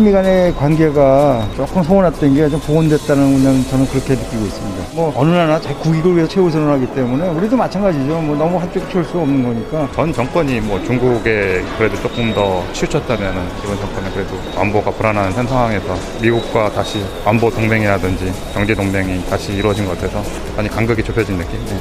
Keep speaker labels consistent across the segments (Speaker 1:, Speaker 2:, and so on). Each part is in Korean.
Speaker 1: 한미 간의 관계가 조금 소원했던 게 좀 복원됐다는 그냥 저는 그렇게 느끼고 있습니다. 뭐 어느 나라 자 국익을 위해서 최우선을 하기 때문에 우리도 마찬가지죠. 뭐 너무 한쪽 치울 수 없는 거니까.
Speaker 2: 전 정권이 뭐 중국에 그래도 조금 더 치우쳤다면 이번 정권은 그래도 안보가 불안한 현 상황에서 미국과 다시 안보 동맹이라든지 경제 동맹이 다시 이루어진 것 같아서 많이 간극이 좁혀진 느낌. 네.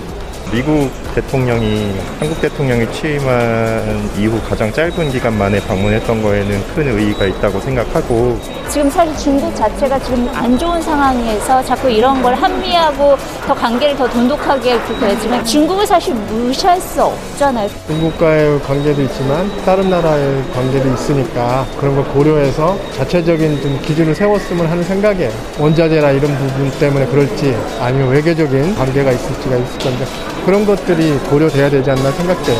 Speaker 3: 미국 대통령이 한국 대통령이 취임한 이후 가장 짧은 기간 만에 방문했던 거에는 큰 의의가 있다고 생각하고
Speaker 4: 지금 사실 중국 자체가 지금 안 좋은 상황에서 자꾸 이런 걸 한미하고 더 관계를 더 돈독하게 그렇게 했지만 중국을 사실 무시할 수 없잖아요.
Speaker 5: 중국과의 관계도 있지만 다른 나라의 관계도 있으니까 그런 걸 고려해서 자체적인 좀 기준을 세웠으면 하는 생각이에요. 원자재나 이런 부분 때문에 그럴지 아니면 외교적인 관계가 있을지가 있을 건데 그런 것들이 고려돼야 되지 않나 생각돼요.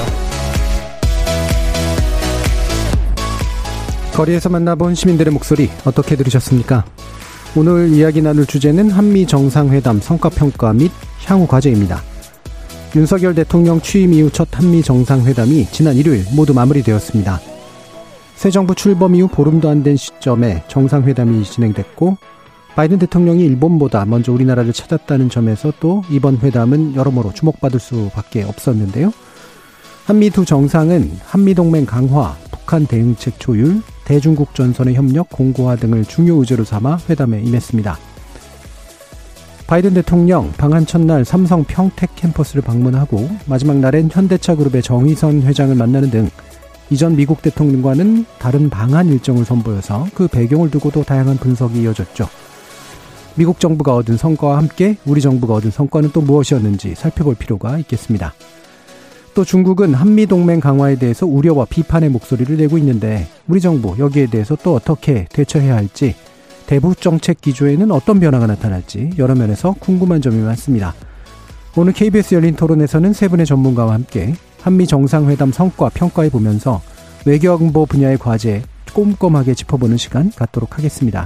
Speaker 6: 거리에서 만나본 시민들의 목소리 어떻게 들으셨습니까? 오늘 이야기 나눌 주제는 한미 정상회담 성과평가 및 향후 과제입니다. 윤석열 대통령 취임 이후 첫 한미 정상회담이 지난 일요일 모두 마무리되었습니다. 새 정부 출범 이후 보름도 안 된 시점에 정상회담이 진행됐고 바이든 대통령이 일본보다 먼저 우리나라를 찾았다는 점에서 또 이번 회담은 여러모로 주목받을 수밖에 없었는데요. 한미 두 정상은 한미동맹 강화, 북한 대응책 조율, 대중국 전선의 협력 공고화 등을 중요 의제로 삼아 회담에 임했습니다. 바이든 대통령 방한 첫날 삼성 평택 캠퍼스를 방문하고 마지막 날엔 현대차 그룹의 정의선 회장을 만나는 등 이전 미국 대통령과는 다른 방한 일정을 선보여서 그 배경을 두고도 다양한 분석이 이어졌죠. 미국 정부가 얻은 성과와 함께 우리 정부가 얻은 성과는 또 무엇이었는지 살펴볼 필요가 있겠습니다. 또 중국은 한미 동맹 강화에 대해서 우려와 비판의 목소리를 내고 있는데 우리 정부 여기에 대해서 또 어떻게 대처해야 할지 대북 정책 기조에는 어떤 변화가 나타날지 여러 면에서 궁금한 점이 많습니다. 오늘 KBS 열린 토론에서는 세 분의 전문가와 함께 한미 정상회담 성과 평가해 보면서 외교안보 분야의 과제 꼼꼼하게 짚어보는 시간 갖도록 하겠습니다.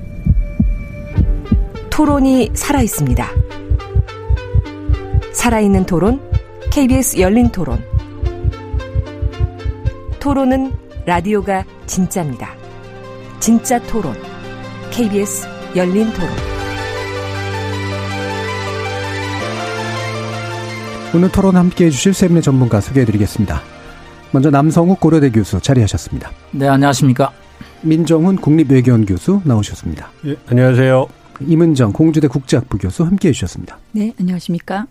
Speaker 7: 토론이 살아 있습니다. 살아있는 토론, KBS 열린 토론. 토론은 라디오가 진짜입니다. 진짜 토론, KBS 열린 토론.
Speaker 6: 오늘 토론 함께 해주실 세 분의 전문가 소개해드리겠습니다. 먼저 남성욱 고려대 교수 자리하셨습니다.
Speaker 8: 네, 안녕하십니까.
Speaker 6: 민정훈 국립외교원 교수 나오셨습니다.
Speaker 9: 예, 안녕하세요.
Speaker 6: 임은정 공주대 국제학부 교수 함께 해 주셨습니다.
Speaker 10: 네, 안녕하십니까.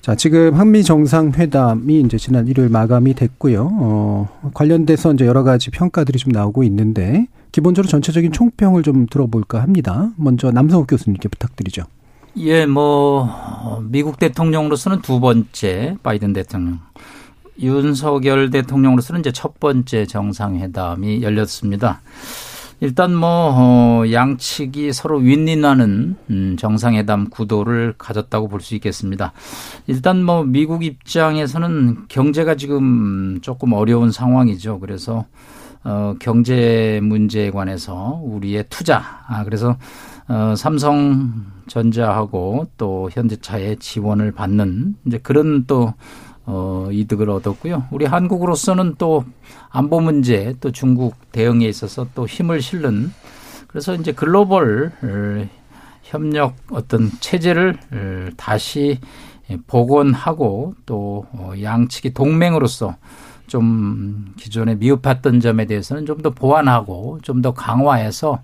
Speaker 6: 자, 지금 한미 정상회담이 이제 지난 일요일 마감이 됐고요. 어, 관련돼서 이제 여러 가지 평가들이 좀 나오고 있는데, 기본적으로 전체적인 총평을 좀 들어볼까 합니다. 먼저 남성욱 교수님께 부탁드리죠.
Speaker 8: 예, 뭐, 미국 대통령으로서는 두 번째 바이든 대통령. 윤석열 대통령으로서는 이제 첫 번째 정상회담이 열렸습니다. 일단 뭐 어, 양측이 서로 윈윈하는 음, 정상회담 구도를 가졌다고 볼 수 있겠습니다. 일단 뭐 미국 입장에서는 경제가 지금 조금 어려운 상황이죠. 그래서 어, 경제 문제에 관해서 우리의 투자, 아, 그래서 어, 삼성전자하고 또 현대차의 지원을 받는 이제 그런 또 어, 이득을 얻었고요. 우리 한국으로서는 또 안보 문제 또 중국 대응에 있어서 또 힘을 실는 그래서 이제 글로벌 어, 협력 어떤 체제를 어, 다시 복원하고 또 어, 양측이 동맹으로서 좀 기존에 미흡했던 점에 대해서는 좀 더 보완하고 좀 더 강화해서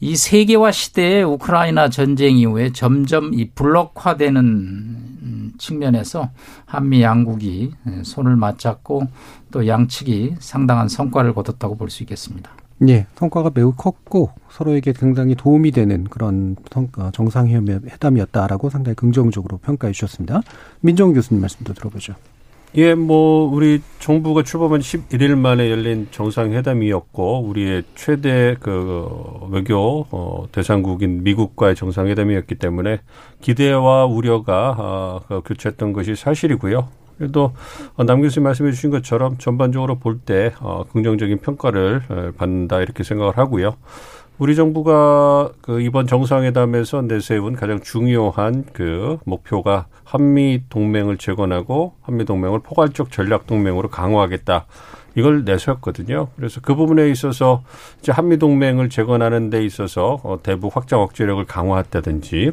Speaker 8: 이 세계화 시대의 우크라이나 전쟁 이후에 점점 이 블록화되는 측면에서 한미 양국이 손을 맞잡고 또 양측이 상당한 성과를 거뒀다고 볼 수 있겠습니다.
Speaker 6: 예, 성과가 매우 컸고 서로에게 상당히 도움이 되는 그런 정상회담이었다라고 상당히 긍정적으로 평가해 주셨습니다. 민정 교수님 말씀도 들어보죠.
Speaker 9: 예, 뭐 우리 정부가 출범한 11일 만에 열린 정상회담이었고 우리의 최대 그 외교 어, 대상국인 미국과의 정상회담이었기 때문에 기대와 우려가 아, 그 교차했던 것이 사실이고요. 그래도 어, 남 교수님 말씀해 주신 것처럼 전반적으로 볼때 어, 긍정적인 평가를 어, 받는다 이렇게 생각을 하고요. 우리 정부가 그 이번 정상회담에서 내세운 가장 중요한 그 목표가 한미 동맹을 재건하고 한미 동맹을 포괄적 전략 동맹으로 강화하겠다. 이걸 내세웠거든요. 그래서 그 부분에 있어서 이제 한미 동맹을 재건하는 데 있어서 어, 대북 확장 억제력을 강화했다든지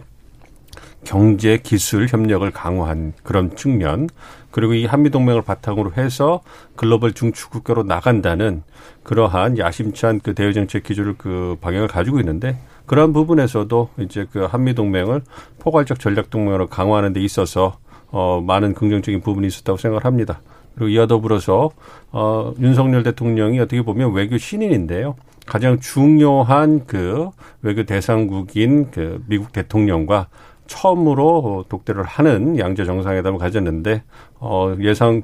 Speaker 9: 경제 기술 협력을 강화한 그런 측면 그리고 이 한미 동맹을 바탕으로 해서 글로벌 중추 국가로 나간다는 그러한 야심찬 그 대외 정책 기조를 그 방향을 가지고 있는데 그러한 부분에서도 이제 그 한미 동맹을 포괄적 전략 동맹으로 강화하는 데 있어서 어 많은 긍정적인 부분이 있었다고 생각을 합니다. 그리고 이와 더불어서 어 윤석열 대통령이 어떻게 보면 외교 신인인데요. 가장 중요한 그 외교 대상국인 그 미국 대통령과 처음으로 독대를 하는 양자 정상회담을 가졌는데 어 예상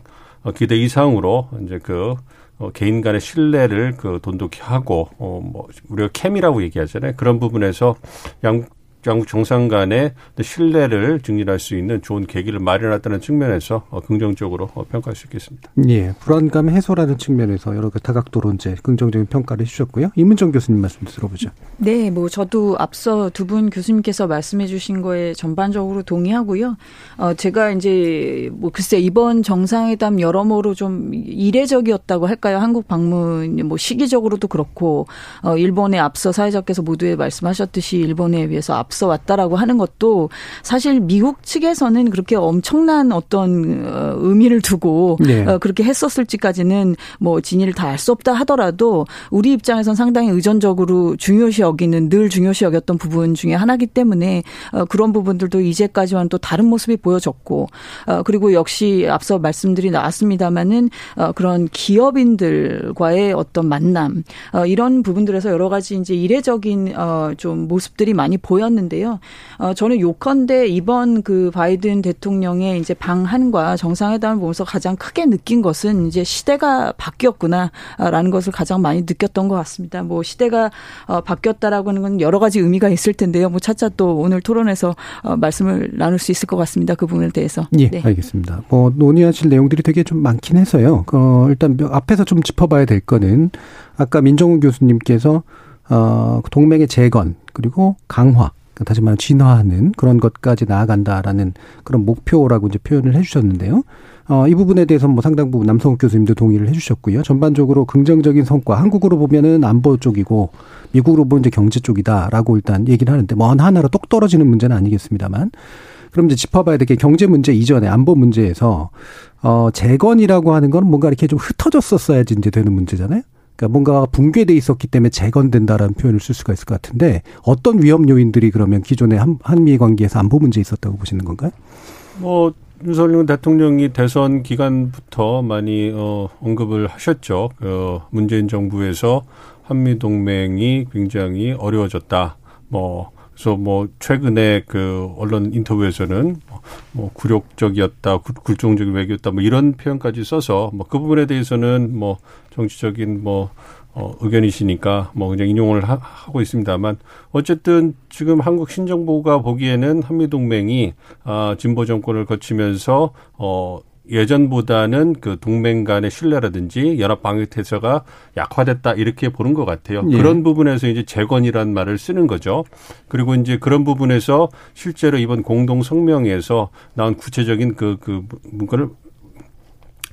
Speaker 9: 기대 이상으로 이제 그 어, 개인 간의 신뢰를 그 돈독히 하고 어뭐 우리가 캠이라고 얘기하잖아요. 그런 부분에서 양 양국 정상 간의 신뢰를 증진할 수 있는 좋은 계기를 마련했다는 측면에서 어, 긍정적으로 어, 평가할 수 있겠습니다.
Speaker 6: 예, 불안감 해소라는 측면에서 여러 다각도로 이제 긍정적인 평가를 해주셨고요. 이문정 교수님 말씀 들어보죠.
Speaker 10: 네, 뭐 저도 앞서 두 분 교수님께서 말씀해주신 거에 전반적으로 동의하고요. 어, 제가 이제 뭐 글쎄 이번 정상회담 여러모로 좀 이례적이었다고 할까요? 한국 방문 뭐 시기적으로도 그렇고 어, 일본에 앞서 사회자께서 모두에 말씀하셨듯이 일본에 비해서 앞 앞서 왔다라고 하는 것도 사실 미국 측에서는 그렇게 엄청난 어떤 어, 의미를 두고 네. 어, 그렇게 했었을지까지는 뭐 진위를 다 알 수 없다 하더라도 우리 입장에선 상당히 의존적으로 중요시 여기는 늘 중요시 여겼던 부분 중에 하나기 때문에 어, 그런 부분들도 이제까지와는 또 다른 모습이 보여졌고 그리고 역시 앞서 말씀들이 나왔습니다마는 그런 기업인들과의 어떤 만남 이런 부분들에서 여러 가지 이제 이례적인 좀 모습들이 많이 보였는데 했는데요. 어, 저는 요컨대 이번 그 바이든 대통령의 이제 방한과 정상회담을 보면서 가장 크게 느낀 것은 이제 시대가 바뀌었구나라는 것을 가장 많이 느꼈던 것 같습니다. 뭐 시대가 어, 바뀌었다라고 하는 건 여러 가지 의미가 있을 텐데요. 뭐 차차 또 오늘 토론에서 어, 말씀을 나눌 수 있을 것 같습니다. 그 부분에 대해서.
Speaker 6: 예, 네. 알겠습니다. 뭐 논의하실 내용들이 되게 좀 많긴 해서요. 어, 일단 앞에서 좀 짚어봐야 될 거는 아까 민정우 교수님께서 어, 동맹의 재건 그리고 강화 그러니까 다시 말해 진화하는 그런 것까지 나아간다라는 그런 목표라고 이제 표현을 해주셨는데요. 어, 이 부분에 대해서 뭐 상당 부분 남성욱 교수님도 동의를 해주셨고요. 전반적으로 긍정적인 성과, 한국으로 보면은 안보 쪽이고 미국으로 보면 이제 경제 쪽이다라고 일단 얘기를 하는데 뭐 하나로 똑 떨어지는 문제는 아니겠습니다만. 그럼 이제 짚어봐야 될 게 경제 문제 이전에 안보 문제에서 어 재건이라고 하는 건 뭔가 이렇게 좀 흩어졌었어야지 이제 되는 문제잖아요. 그러니까 뭔가 붕괴돼 있었기 때문에 재건된다라는 표현을 쓸 수가 있을 것 같은데 어떤 위험 요인들이 그러면 기존의 한, 한미 관계에서 안보 문제 있었다고 보시는 건가요?
Speaker 9: 뭐 윤석열 대통령이 대선 기간부터 많이 어, 언급을 하셨죠. 그 문재인 정부에서 한미 동맹이 굉장히 어려워졌다. 뭐 그래서 뭐 최근에 그 언론 인터뷰에서는 뭐 굴욕적이었다, 굴종적인 외교였다, 뭐 이런 표현까지 써서 뭐 그 부분에 대해서는 뭐 정치적인 뭐 어, 의견이시니까 뭐 그냥 인용을 하, 고 있습니다만 어쨌든 지금 한국 신정부가 보기에는 한미 동맹이 아 진보 정권을 거치면서 어 예전보다는 그 동맹 간의 신뢰라든지 연합 방위 태세가 약화됐다 이렇게 보는 것 같아요. 예. 그런 부분에서 이제 재건이란 말을 쓰는 거죠. 그리고 이제 그런 부분에서 실제로 이번 공동 성명에서 나온 구체적인 그, 그 문구를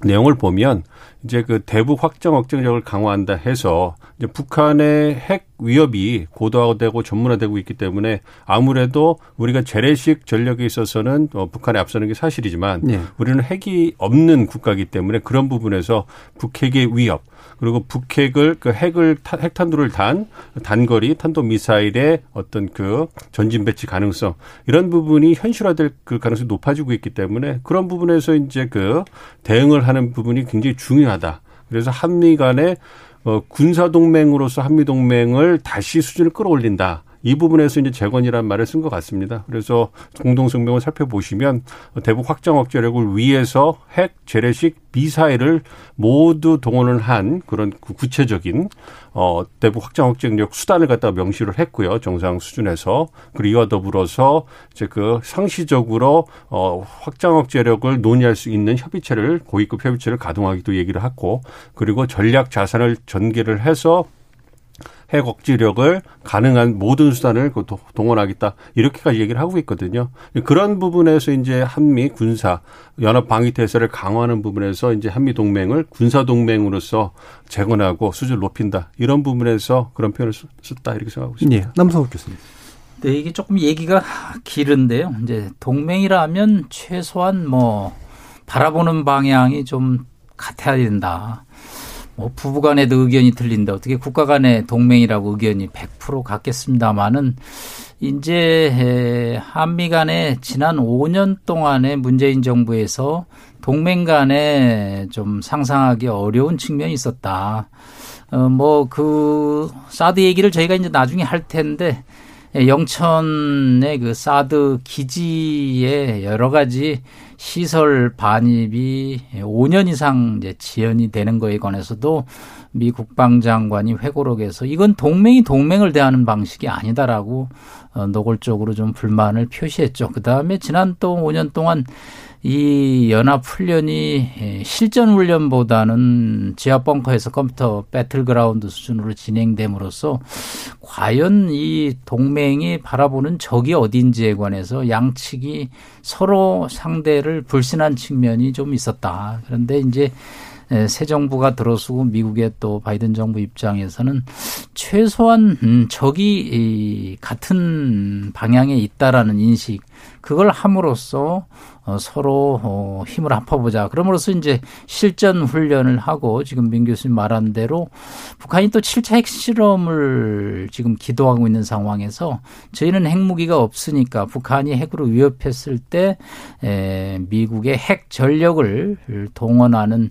Speaker 9: 내용을 보면 이제 그 대북 확장 억제력을 강화한다 해서 이제 북한의 핵 위협이 고도화되고 전문화되고 있기 때문에 아무래도 우리가 재래식 전력에 있어서는 어, 북한에 앞서는 게 사실이지만 네. 우리는 핵이 없는 국가이기 때문에 그런 부분에서 북핵의 위협 그리고 북핵을 그 핵을 핵탄두를 단 단거리 탄도 미사일의 어떤 그 전진 배치 가능성 이런 부분이 현실화될 그 가능성이 높아지고 있기 때문에 그런 부분에서 이제 그 대응을 하는 부분이 굉장히 중요하다. 그래서 한미 간의 어, 군사 동맹으로서 한미 동맹을 다시 수준을 끌어올린다. 이 부분에서 이제 재건이라는 말을 쓴 것 같습니다. 그래서 공동성명을 살펴보시면 대북 확장 억제력을 위해서 핵, 재래식, 미사일을 모두 동원을 한 그런 구체적인 어 대북 확장 억제력 수단을 갖다가 명시를 했고요. 정상 수준에서 그리고 이와 더불어서 이제 그 상시적으로 어 확장 억제력을 논의할 수 있는 협의체를 고위급 협의체를 가동하기도 얘기를 했고 그리고 전략 자산을 전개를 해서 핵 억지력을 가능한 모든 수단을 그 동원하겠다 이렇게까지 얘기를 하고 있거든요. 그런 부분에서 이제 한미 군사 연합 방위 태세를 강화하는 부분에서 이제 한미 동맹을 군사 동맹으로서 재건하고 수준을 높인다 이런 부분에서 그런 표현을 썼다 이렇게 생각하고 있습니다.
Speaker 6: 예, 남성욱 교수님.
Speaker 8: 네, 이게 조금 얘기가 길은데요. 이제 동맹이라면 최소한 뭐 바라보는 방향이 좀 같아야 된다. 뭐 부부 간에도 의견이 틀린다. 어떻게 국가 간의 동맹이라고 의견이 100% 같겠습니다만은 이제 한미 간에 지난 5년 동안의 문재인 정부에서 동맹 간에 좀 상상하기 어려운 측면이 있었다. 어, 뭐, 그, 사드 얘기를 저희가 이제 나중에 할 텐데, 영천의 그 사드 기지에 여러 가지 시설 반입이 5년 이상 이제 지연이 되는 거에 관해서도 미 국방장관이 회고록에서 이건 동맹이 동맹을 대하는 방식이 아니다라고 어, 노골적으로 좀 불만을 표시했죠. 그 다음에 지난 또 5년 동안 이 연합 훈련이 실전 훈련보다는 지하 벙커에서 컴퓨터 배틀그라운드 수준으로 진행됨으로써 과연 이 동맹이 바라보는 적이 어딘지에 관해서 양측이 서로 상대를 불신한 측면이 좀 있었다. 그런데 이제 새 정부가 들어서고 미국의 또 바이든 정부 입장에서는 최소한 음, 적이 같은 방향에 있다라는 인식 그걸 함으로써 어, 서로 어, 힘을 합쳐보자. 그럼으로써 이제 실전 훈련을 하고 지금 민 교수님 말한 대로 북한이 또 7차 핵실험을 지금 기도하고 있는 상황에서 저희는 핵무기가 없으니까 북한이 핵으로 위협했을 때 에, 미국의 핵 전력을 동원하는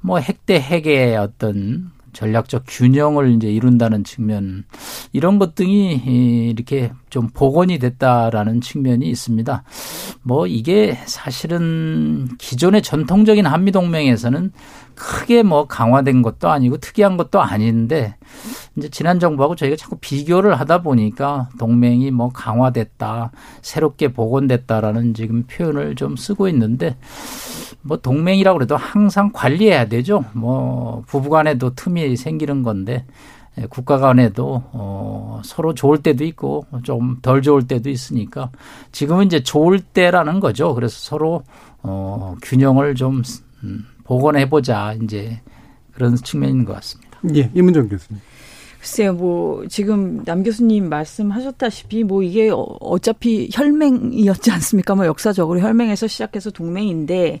Speaker 8: 뭐 핵 대 핵의 어떤 전략적 균형을 이제 이룬다는 측면 이런 것 등이 이렇게 좀 복원이 됐다라는 측면이 있습니다. 뭐 이게 사실은 기존의 전통적인 한미 동맹에서는 크게 뭐 강화된 것도 아니고 특이한 것도 아닌데 이제 지난 정부하고 저희가 자꾸 비교를 하다 보니까 동맹이 뭐 강화됐다, 새롭게 복원됐다라는 지금 표현을 좀 쓰고 있는데 뭐 동맹이라고 그래도 항상 관리해야 되죠. 뭐 부부간에도 틈이 생기는 건데 국가 간에도 어 서로 좋을 때도 있고 좀 덜 좋을 때도 있으니까 지금은 이제 좋을 때라는 거죠. 그래서 서로 어 균형을 좀 음, 복원해 보자 이제 그런 측면인 것 같습니다.
Speaker 6: 예, 이문정 교수님.
Speaker 10: 글쎄요, 뭐, 지금 남 교수님 말씀하셨다시피, 뭐, 이게 어차피 혈맹이었지 않습니까? 뭐, 역사적으로 혈맹에서 시작해서 동맹인데, 아,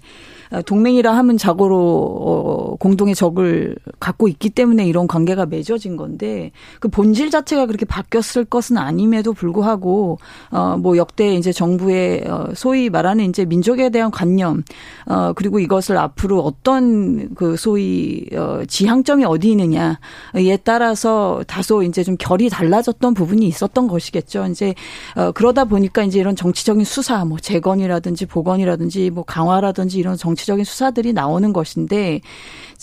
Speaker 10: 동맹이라 하면 자고로 어, 공동의 적을 갖고 있기 때문에 이런 관계가 맺어진 건데 그 본질 자체가 그렇게 바뀌었을 것은 아님에도 불구하고 어뭐 역대 이제 정부의 어 소위 말하는 이제 민족에 대한 관념 어 그리고 이것을 앞으로 어떤 그 소위 어 지향점이 어디 있느냐에 따라서 다소 이제 좀 결이 달라졌던 부분이 있었던 것이겠죠. 이제 어 그러다 보니까 이제 이런 정치적인 수사 뭐 재건이라든지 복원이라든지 뭐 강화라든지 이런 정 정치적인 수사들이 나오는 것인데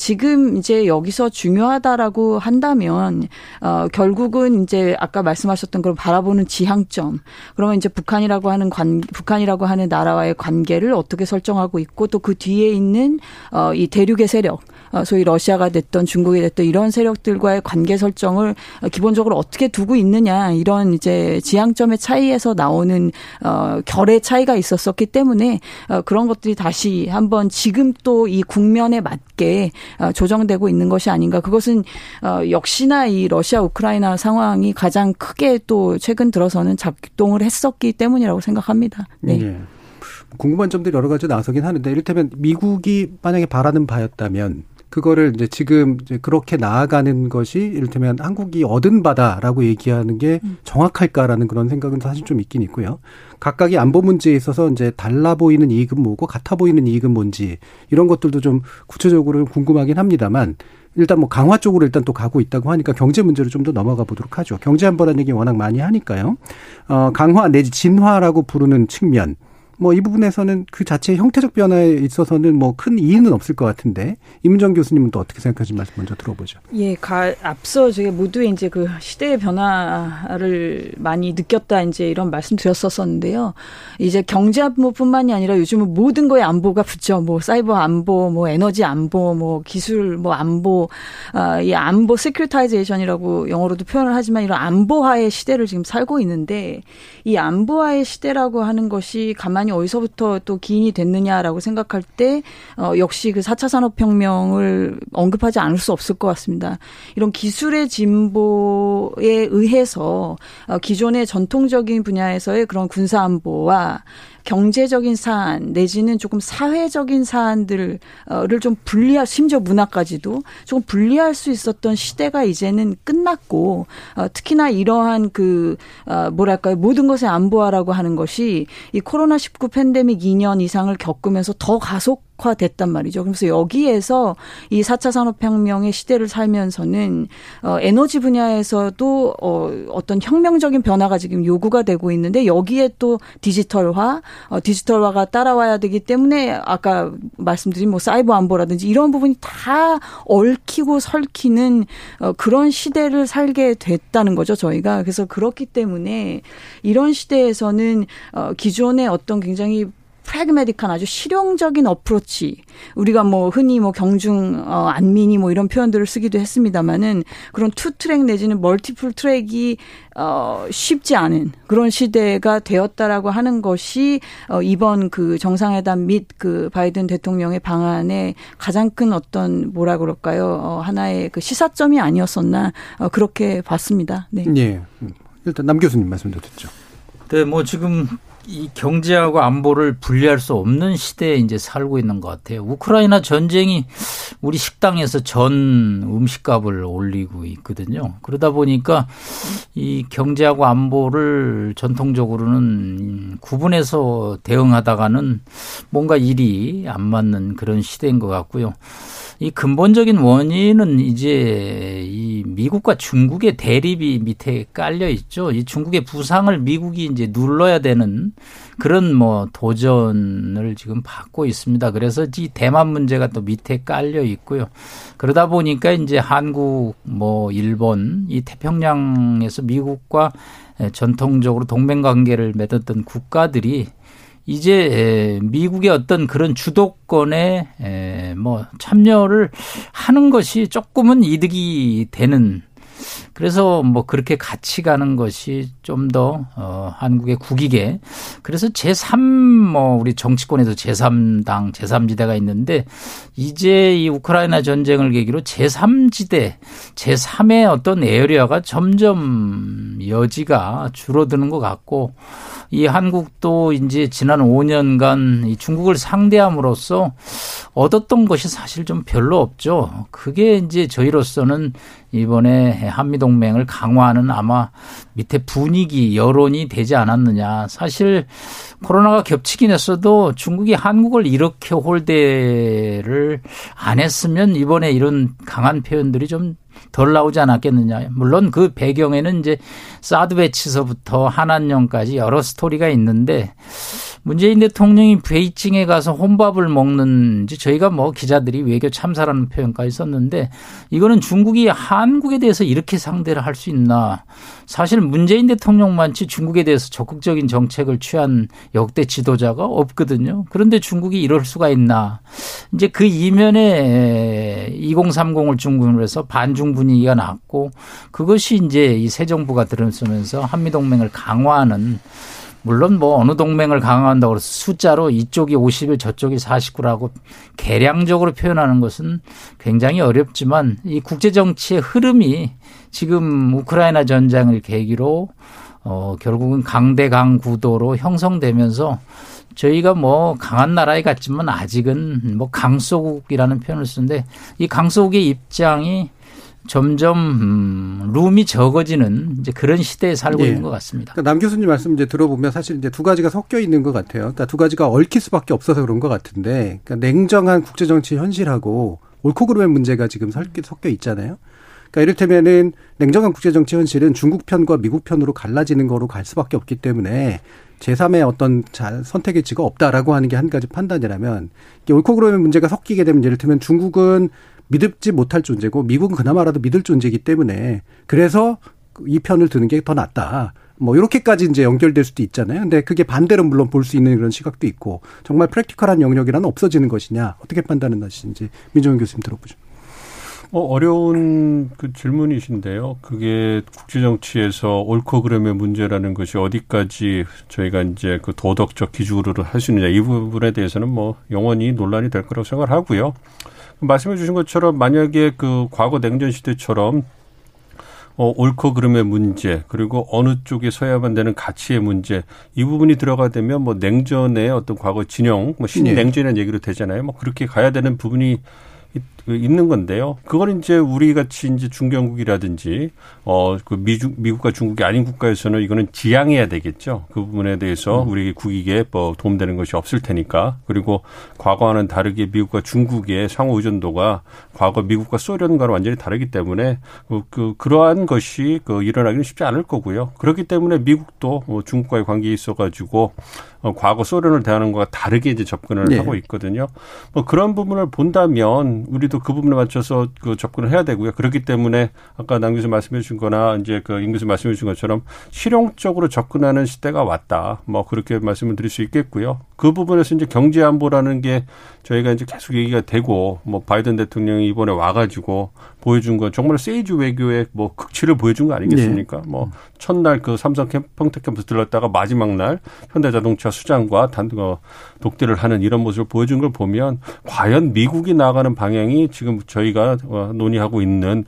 Speaker 10: 지금 이제 여기서 중요하다라고 한다면 어 결국은 이제 아까 말씀하셨던 그런 바라보는 지향점 그러면 이제 북한이라고 하는 관 북한이라고 하는 나라와의 관계를 어떻게 설정하고 있고 또 그 뒤에 있는 어이 대륙의 세력 어, 소위 러시아가 됐던 중국이 됐던 이런 세력들과의 관계 설정을 기본적으로 어떻게 두고 있느냐 이런 이제 지향점의 차이에서 나오는 어 결의 차이가 있었었기 때문에 어 그런 것들이 다시 한번 지금 또 이 국면에 맞게 어 조정되고 있는 것이 아닌가 그것은 어 역시나 이 러시아 우크라이나 상황이 가장 크게 또 최근 들어서는 작동을 했었기 때문이라고 생각합니다. 네. 네.
Speaker 6: 궁금한 점들이 여러 가지 나서긴 하는데 이를테면 미국이 만약에 바라는 바였다면 그거를 이제 지금 이제 그렇게 나아가는 것이 이를테면 한국이 얻은 바다라고 얘기하는 게
Speaker 10: 음.
Speaker 6: 정확할까라는 그런 생각은 사실 좀 있긴 있고요. 각각의 안보 문제에 있어서 이제 달라 보이는 이익은 뭐고 같아 보이는 이익은 뭔지 이런 것들도 좀 구체적으로 궁금하긴 합니다만 일단 뭐 강화 쪽으로 일단 또 가고 있다고 하니까 경제 문제로 좀 더 넘어가 보도록 하죠. 경제 안보라는 얘기 워낙 많이 하니까요. 어, 강화 내지 진화라고 부르는 측면. 뭐 이 부분에서는 그 자체의 형태적 변화에 있어서는 뭐 큰 이의는 없을 것 같은데 임정 교수님은 또 어떻게 생각하시는 말씀 먼저 들어보죠.
Speaker 10: 예, 가, 앞서 저희 모두 이제 그 시대의 변화를 많이 느꼈다 이제 이런 말씀 드렸었었는데요. 이제 경제 안보뿐만이 아니라 요즘은 모든 거에 안보가 붙죠. 뭐 사이버 안보, 뭐 에너지 안보, 뭐 기술 뭐 안보, 아, 이 안보 securitization이라고 영어로도 표현을 하지만 이런 안보화의 시대를 지금 살고 있는데 이 안보화의 시대라고 하는 것이 가만히 어디서부터 또 기인이 됐느냐라고 생각할 때 어, 역시 그 4차 산업혁명을 언급하지 않을 수 없을 것 같습니다. 이런 기술의 진보에 의해서 어, 기존의 전통적인 분야에서의 그런 군사안보와 경제적인 사안 내지는 조금 사회적인 사안들을 좀 분리할 심지어 문화까지도 조금 분리할 수 있었던 시대가 이제는 끝났고 어, 특히나 이러한 그 어, 뭐랄까요? 모든 것의 안보화라고 하는 것이 이 코로나 19 팬데믹 2년 이상을 겪으면서 더 가속 됐단 말이죠. 그래서 여기에서 이 4차 산업혁명의 시대를 살면서는 어, 에너지 분야에서도 어, 어떤 혁명적인 변화가 지금 요구가 되고 있는데 여기에 또 디지털화, 어, 디지털화가 따라와야 되기 때문에 아까 말씀드린 뭐 사이버 안보라든지 이런 부분이 다 얽히고 설키는 어, 그런 시대를 살게 됐다는 거죠. 저희가 그래서 그렇기 때문에 이런 시대에서는 어, 기존의 어떤 굉장히 프래그매틱한 아주 실용적인 어프로치 우리가 뭐 흔히 뭐 경중 어 안미니 뭐 이런 표현들을 쓰기도 했습니다마는 그런 two track 내지는 multiple track이 어 쉽지 않은 그런 시대가 되었다라고 하는 것이 어 이번 그 정상회담 및 그 바이든 대통령의 방한에 가장 큰 어떤 뭐라 그럴까요 어 하나의 그 시사점이 아니었었나 어 그렇게 봤습니다. 네.
Speaker 6: 예. 일단 남 교수님 말씀 도 듣죠.
Speaker 8: 네, 뭐 지금 이 경제하고 안보를 분리할 수 없는 시대에 이제 살고 있는 것 같아요. 우크라이나 전쟁이 우리 식당에서 전 음식값을 올리고 있거든요. 그러다 보니까 이 경제하고 안보를 전통적으로는 구분해서 대응하다가는 뭔가 일이 안 맞는 그런 시대인 것 같고요. 이 근본적인 원인은 이제 이 미국과 중국의 대립이 밑에 깔려 있죠. 이 중국의 부상을 미국이 이제 눌러야 되는 그런 뭐 도전을 지금 받고 있습니다. 그래서 이 대만 문제가 또 밑에 깔려 있고요. 그러다 보니까 이제 한국 뭐 일본 이 태평양에서 미국과 전통적으로 동맹 관계를 맺었던 국가들이 이제 미국의 어떤 그런 주도권에 뭐 참여를 하는 것이 조금은 이득이 되는 그래서 뭐 그렇게 같이 가는 것이 좀 더 어, 한국의 국익에. 그래서 제3 뭐 우리 정치권에서 제3당 제3지대가 있는데 이제 이 우크라이나 전쟁을 계기로 제3지대 제3의 어떤 에어리어가 점점 여지가 줄어드는 것 같고 이 한국도 이제 지난 5년간 이 중국을 상대함으로써 얻었던 것이 사실 좀 별로 없죠. 그게 이제 저희로서는 이번에 한미동맹을 강화하는 아마 밑에 분위기, 여론이 되지 않았느냐. 사실 코로나가 겹치긴 했어도 중국이 한국을 이렇게 홀대를 안 했으면 이번에 이런 강한 표현들이 좀 덜 나오지 않았겠느냐. 물론 그 배경에는 이제 사드 배치서부터 한한령까지 여러 스토리가 있는데 문재인 대통령이 베이징에 가서 혼밥을 먹는 저희가 뭐 기자들이 외교 참사라는 표현까지 썼는데 이거는 중국이 한국에 대해서 이렇게 상대를 할 수 있나. 사실 문재인 대통령만치 중국에 대해서 적극적인 정책을 취한 역대 지도자가 없거든요. 그런데 중국이 이럴 수가 있나. 이제 그 이면에 2030을 중심으로 해서 반중 분위기가 났고 그것이 이제 이 새 정부가 들어서면서 한미동맹을 강화하는 물론 뭐 어느 동맹을 강화한다고 해서 숫자로 이쪽이 50일 저쪽이 49라고 계량적으로 표현하는 것은 굉장히 어렵지만 이 국제 정치의 흐름이 지금 우크라이나 전쟁을 계기로 어, 결국은 강대강 구도로 형성되면서 저희가 뭐 강한 나라에 갔지만 아직은 뭐 강소국이라는 표현을 쓰는데 이 강소국의 입장이 점점 음, 룸이 적어지는 이제 그런 시대에 살고
Speaker 6: 예.
Speaker 8: 있는 것 같습니다.
Speaker 6: 그러니까 남 교수님 말씀 이제 들어보면 사실 이제 두 가지가 섞여 있는 것 같아요. 그러니까 두 가지가 얽힐 수밖에 없어서 그런 것 같은데, 그러니까 냉정한 국제 정치 현실하고 옳고 그름의 문제가 지금 섞여 있잖아요. 그러니까 이를테면은 냉정한 국제 정치 현실은 중국 편과 미국 편으로 갈라지는 거로 갈 수밖에 없기 때문에 제3의 어떤 자, 선택의 지가 없다라고 하는 게 한 가지 판단이라면 이게 옳고 그름의 문제가 섞이게 되면 예를 들면 중국은 믿지 못할 존재고 미국은 그나마라도 믿을 존재이기 때문에 그래서 이 편을 드는 게 더 낫다. 뭐 이렇게까지 이제 연결될 수도 있잖아요. 근데 그게 반대로 물론 볼 수 있는 그런 시각도 있고 정말 프랙티컬한 영역이라는 없어지는 것이냐 어떻게 판단하시는지 민정훈 교수님 들어보죠.
Speaker 9: 어, 어려운 그 질문이신데요. 그게 국제 정치에서 옳고 그름의 문제라는 것이 어디까지 저희가 이제 그 도덕적 기준으로 할 수 있느냐 이 부분에 대해서는 뭐 영원히 논란이 될 거라고 생각을 하고요. 말씀해 주신 것처럼 만약에 그 과거 냉전 시대처럼 어, 옳고 그름의 문제, 그리고 어느 쪽에 서야만 되는 가치의 문제, 이 부분이 들어가 되면 뭐 냉전의 어떤 과거 진영, 뭐 신냉전이라는 얘기로 되잖아요. 뭐 그렇게 가야 되는 부분이 있- 그 있는 건데요. 그걸 이제 우리 같이 이제 중견국이라든지 어그 미중 미국과 중국이 아닌 국가에서는 이거는 지양해야 되겠죠. 그 부분에 대해서 우리 국익에 뭐 도움되는 것이 없을 테니까. 그리고 과거와는 다르게 미국과 중국의 상호 의존도가 과거 미국과 소련과는 완전히 다르기 때문에 그, 그 그러한 것이 그 일어나기는 쉽지 않을 거고요. 그렇기 때문에 미국도 뭐 중국과의 관계에 있어 가지고 어, 과거 소련을 대하는 것과 다르게 이제 접근을
Speaker 6: 네.
Speaker 9: 하고 있거든요. 뭐 그런 부분을 본다면 우리 도 그 부분에 맞춰서 그 접근을 해야 되고요. 그렇기 때문에 아까 남 교수 말씀해 주신 거나 이제 그임 교수 말씀해 주신 것처럼 실용적으로 접근하는 시대가 왔다. 뭐 그렇게 말씀을 드릴 수 있겠고요. 그 부분에서 이제 경제 안보라는 게 저희가 이제 계속 얘기가 되고 뭐 바이든 대통령이 이번에 와가지고 보여준 건 정말 세이지 외교의 뭐 극치를 보여준 거 아니겠습니까? 뭐 첫날 그 삼성 캠, 평택 캠퍼스 들렀다가 마지막 날 현대자동차 수장과 단 어, 독대를 하는 이런 모습을 보여준 걸 보면 과연 미국이 나아가는 방향이 지금 저희가 어, 논의하고 있는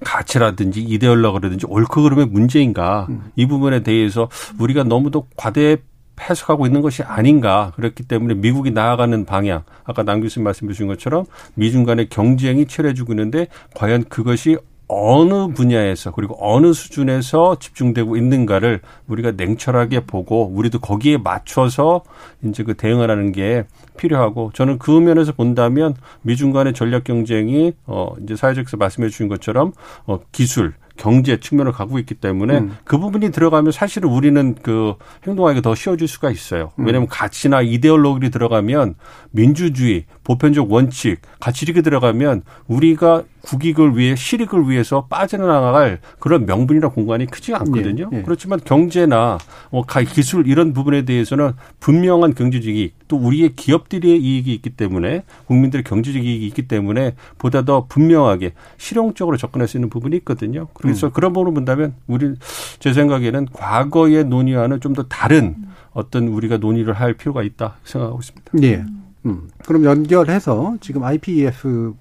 Speaker 9: 가치라든지 이데올로기라든지 옳고 그름의 문제인가? 이 부분에 대해서 우리가 너무도 과대 해석하고 있는 것이 아닌가 그렇기 때문에 미국이 나아가는 방향 아까 남 교수님 말씀해 주신 것처럼 미중 간의 경쟁이 치열해지고 있는데 과연 그것이 어느 분야에서 그리고 어느 수준에서 집중되고 있는가를 우리가 냉철하게 보고 우리도 거기에 맞춰서 이제 그 대응을 하는 게 필요하고 저는 그 면에서 본다면 미중 간의 전략 경쟁이 어 이제 사회적에서 말씀해 주신 것처럼 어 기술 경제 측면을 가고 있기 때문에
Speaker 6: 음.
Speaker 9: 그 부분이 들어가면 사실은 우리는 그 행동하기가 더 쉬워질 수가 있어요. 왜냐하면 가치나 이데올로기를 들어가면 민주주의, 보편적 원칙, 가치 이렇게 들어가면 우리가 국익을 위해 실익을 위해서 빠져나갈 그런 명분이나 공간이 크지 않거든요.
Speaker 6: 예, 예.
Speaker 9: 그렇지만 경제나 뭐 가- 기술 이런 부분에 대해서는 분명한 경제적 이익 또 우리의 기업들의 이익이 있기 때문에 국민들의 경제적 이익이 있기 때문에 보다 더 분명하게 실용적으로 접근할 수 있는 부분이 있거든요. 그래서 그런 부분을 본다면 우리 제 생각에는 과거의 논의와는 좀 더 다른 어떤 우리가 논의를 할 필요가 있다 생각하고 있습니다.
Speaker 6: 예. 음. 그럼 연결해서 지금 IPEF의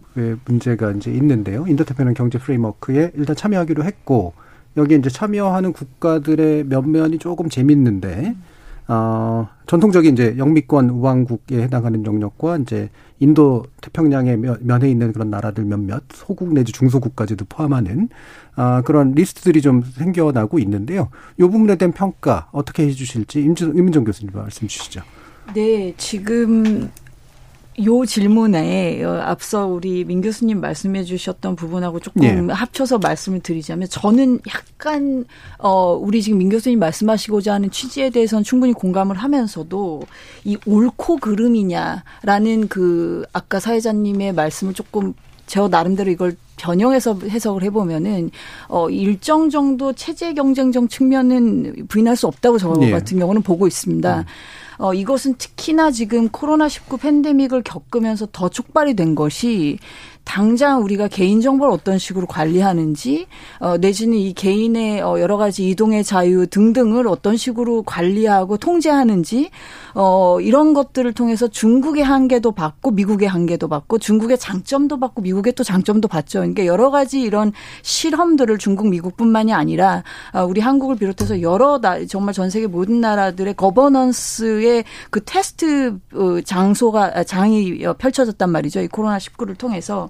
Speaker 6: 문제가 이제 있는데요. 인도태평양 경제 프레임워크에 일단 참여하기로 했고 여기 이제 참여하는 국가들의 면면이 조금 재밌는데 어, 전통적인 이제 영미권 우방국에 해당하는 영역과 이제 인도 태평양의 면- 면에 있는 그런 나라들 몇몇 소국 내지 중소국까지도 포함하는 아, 그런 리스트들이 좀 생겨나고 있는데요. 이 부분에 대한 평가 어떻게 해주실지 임진, 임민정 교수님 말씀 주시죠.
Speaker 10: 네, 지금 요 질문에 어, 앞서 우리 민 교수님 말씀해 주셨던 부분하고 조금
Speaker 6: 예.
Speaker 10: 합쳐서 말씀을 드리자면 저는 약간 어 우리 지금 민 교수님 말씀하시고자 하는 취지에 대해서는 충분히 공감을 하면서도 이 옳고 그름이냐라는 그 아까 사회자님의 말씀을 조금 저 나름대로 이걸 변형해서 해석을 해보면은 어 일정 정도 체제 경쟁적 측면은 부인할 수 없다고 저
Speaker 6: 예.
Speaker 10: 같은 경우는 보고 있습니다. 어, 이것은 특히나 지금 코로나19 팬데믹을 겪으면서 더 촉발이 된 것이 당장 우리가 개인 정보를 어떤 식으로 관리하는지 어, 내지는 이 개인의 어, 여러 가지 이동의 자유 등등을 어떤 식으로 관리하고 통제하는지 어, 이런 것들을 통해서 중국의 한계도 받고 미국의 한계도 받고 중국의 장점도 받고 미국의 또 장점도 받죠. 그러니까 여러 가지 이런 실험들을 중국 미국뿐만이 아니라 어, 우리 한국을 비롯해서 여러 나, 정말 전 세계 모든 나라들의 거버넌스의 그 테스트 어, 장소가 장이 펼쳐졌단 말이죠. 이 코로나 19를 통해서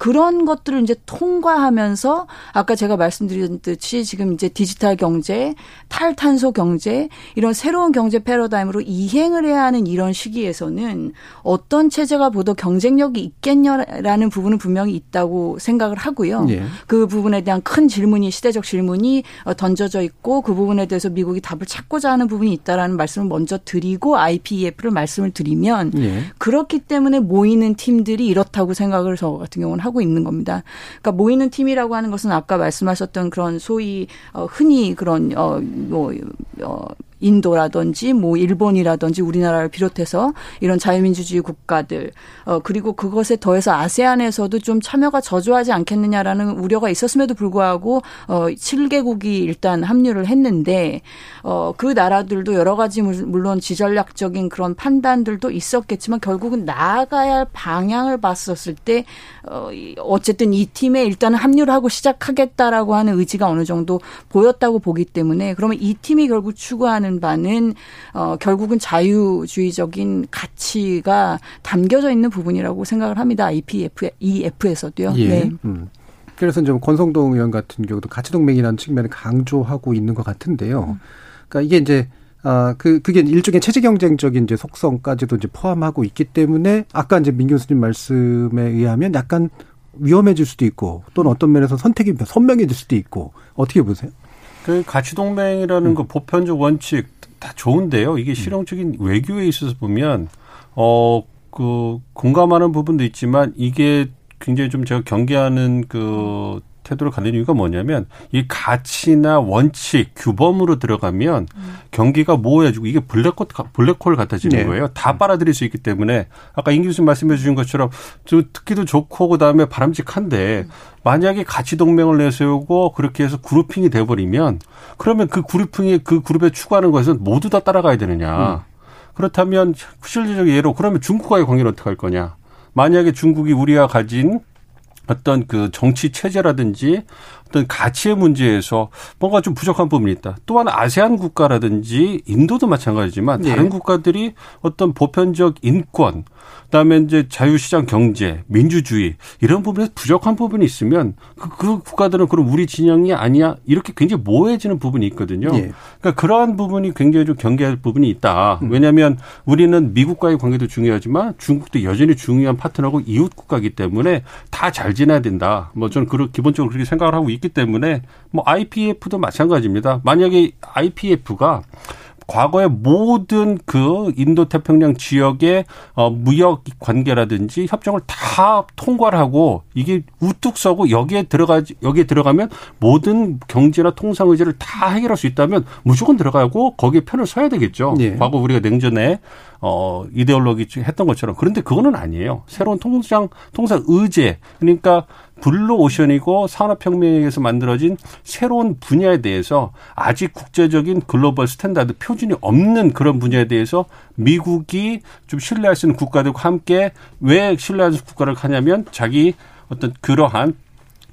Speaker 10: 그런 것들을 이제 통과하면서 아까 제가 말씀드렸듯이 지금 이제 디지털 경제, 탈탄소 경제 이런 새로운 경제 패러다임으로 이행을 해야 하는 이런 시기에서는 어떤 체제가 보다 경쟁력이 있겠냐라는 부분은 분명히 있다고 생각을 하고요. 예. 그 부분에 대한 큰 질문이 시대적 질문이 던져져 있고 그 부분에 대해서 미국이 답을 찾고자 하는 부분이 있다라는 말씀을 먼저 드리고 IPEF를 말씀을 드리면 예. 그렇기 때문에 모이는 팀들이 이렇다고 생각을 저 같은 경우는 하고 하고 있는 겁니다. 그러니까 모이는 팀이라고 하는 것은 아까 말씀하셨던 그런 소위 어 흔히 그런 어뭐 어, 인도라든지 뭐 일본이라든지 우리나라를 비롯해서 이런 자유민주주의 국가들 어 그리고 그것에 더해서 아세안에서도 좀 참여가 저조하지 않겠느냐라는 우려가 있었음에도 불구하고 어 7개국이 일단 합류를 했는데 어그 나라들도 여러 가지 물론 지전략적인 그런 판단들도 있었겠지만 결국은 나아가야 할 방향을 봤었을 때 어, 어쨌든 이 팀에 일단은 합류를 하고 시작하겠다라고 하는 의지가 어느 정도 보였다고 보기 때문에 그러면 이 팀이 결국 추구하는 바는 어, 결국은 자유주의적인 가치가 담겨져 있는 부분이라고 생각을 합니다. IPF, EF에서도요.
Speaker 6: 예. 네. 음. 그래서 좀 권성동 의원 같은 경우도 가치 동맹이라는 측면을 강조하고 있는 것 같은데요. 그러니까 이게 이제 아, 그, 그게 일종의 체제 경쟁적인 이제 속성까지도 이제 포함하고 있기 때문에 아까 이제 민 교수님 말씀에 의하면 약간 위험해질 수도 있고 또는 어떤 면에서 선택이 선명해질 수도 있고 어떻게 보세요?
Speaker 9: 그 가치동맹이라는 음. 그 보편적 원칙 다 좋은데요. 이게 실용적인 외교에 있어서 보면 어, 그 공감하는 부분도 있지만 이게 굉장히 좀 제가 경계하는 그 태도를 갖는 이유가 뭐냐면 이 가치나 원칙, 규범으로 들어가면 음. 경기가 모호해지고 이게 블랙홀, 블랙홀 같아지는 네. 거예요. 다 빨아들일 수 있기 때문에 아까 임 교수님 말씀해 주신 것처럼 듣기도 좋고 그다음에 바람직한데 음. 만약에 가치 동맹을 내세우고 그렇게 해서 그룹핑이 돼버리면 그러면 그 그룹핑이 그 그룹에 추구하는 것은 모두 다 따라가야 되느냐. 음. 그렇다면 실질적 예로 그러면 중국과의 관계를 어떻게 할 거냐. 만약에 중국이 우리가 가진 어떤 그 정치 체제라든지 어떤 가치의 문제에서 뭔가 좀 부족한 부분이 있다. 또한 아세안 국가라든지 인도도 마찬가지지만 다른 네. 국가들이 어떤 보편적 인권, 그다음에 이제 자유시장 경제, 민주주의 이런 부분에서 부족한 부분이 있으면 그, 그 국가들은 그럼 우리 진영이 아니야 이렇게 굉장히 모호해지는 부분이 있거든요. 예. 그러니까 그러한 부분이 굉장히 좀 경계할 부분이 있다. 음. 왜냐하면 우리는 미국과의 관계도 중요하지만 중국도 여전히 중요한 파트너고 이웃 국가이기 때문에 다 잘 지내야 된다. 뭐 저는 그 기본적으로 그렇게 생각을 하고 있기 때문에 뭐 IPF도 마찬가지입니다. 만약에 IPF가 과거의 모든 그 인도 태평양 지역의 어 무역 관계라든지 협정을 다 통과를 하고 이게 우뚝 서고 여기에 들어가지 여기에 들어가면 모든 경제나 통상 의제를 다 해결할 수 있다면 무조건 들어가고 거기에 편을 서야 되겠죠. 네. 과거 우리가 냉전에 어 이데올로기 했던 것처럼 그런데 그거는 아니에요. 새로운 통상 통상 의제 그러니까 블루 오션이고 산업혁명에 의해서 만들어진 새로운 분야에 대해서 아직 국제적인 global standard 표준이 없는 그런 분야에 대해서 미국이 좀 신뢰할 수 있는 국가들과 함께 왜 신뢰할 수 있는 국가를 하냐면 자기 어떤 그러한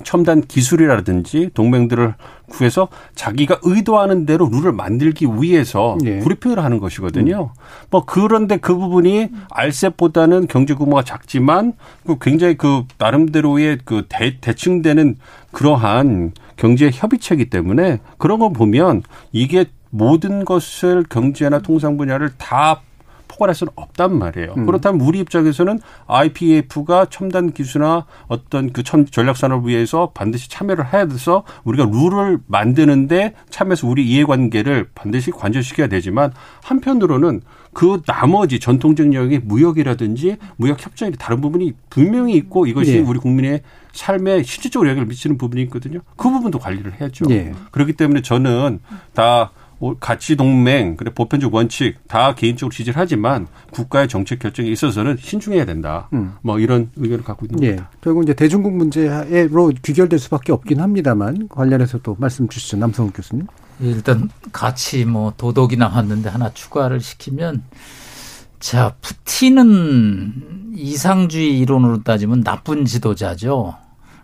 Speaker 9: 첨단 기술이라든지 동맹들을 구해서 자기가 의도하는 대로 룰을 만들기 위해서 네. 브리핑을 하는 것이거든요. 음. 뭐 그런데 그 부분이 RCEP보다는 경제 규모가 작지만 그 굉장히 그 나름대로의 그 대, 대칭되는 그러한 경제 협의체이기 때문에 그런 거 보면 이게 모든 것을 경제나 통상 분야를 다 포괄할 수는 없단 말이에요. 음. 그렇다면 우리 입장에서는 IPF가 첨단 기술이나 어떤 그 전략 산업을 위해서 반드시 참여를 해야 돼서 우리가 룰을 만드는데 참여해서 우리 이해관계를 반드시 관철시켜야 되지만 한편으로는 그 나머지 전통적 영역의 무역이라든지 무역 협정이 다른 부분이 분명히 있고 이것이 예. 우리 국민의 삶에 실질적으로 영향을 미치는 부분이 있거든요. 그 부분도 관리를 해야죠. 예. 그렇기 때문에 저는 다 가치 동맹, 그래 보편적 원칙 다 개인적으로 지지를 하지만 국가의 정책 결정에 있어서는 신중해야 된다.
Speaker 6: 음.
Speaker 9: 뭐 이런 의견을 갖고 있는
Speaker 6: 예.
Speaker 9: 겁니다.
Speaker 6: 결국 이제 대중국 문제로 귀결될 수밖에 없긴 합니다만 관련해서 또 말씀 주시죠. 남성욱 교수님.
Speaker 8: 일단 같이 뭐 도덕이 나왔는데 하나 추가를 시키면 자 푸틴은 이상주의 이론으로 따지면 나쁜 지도자죠.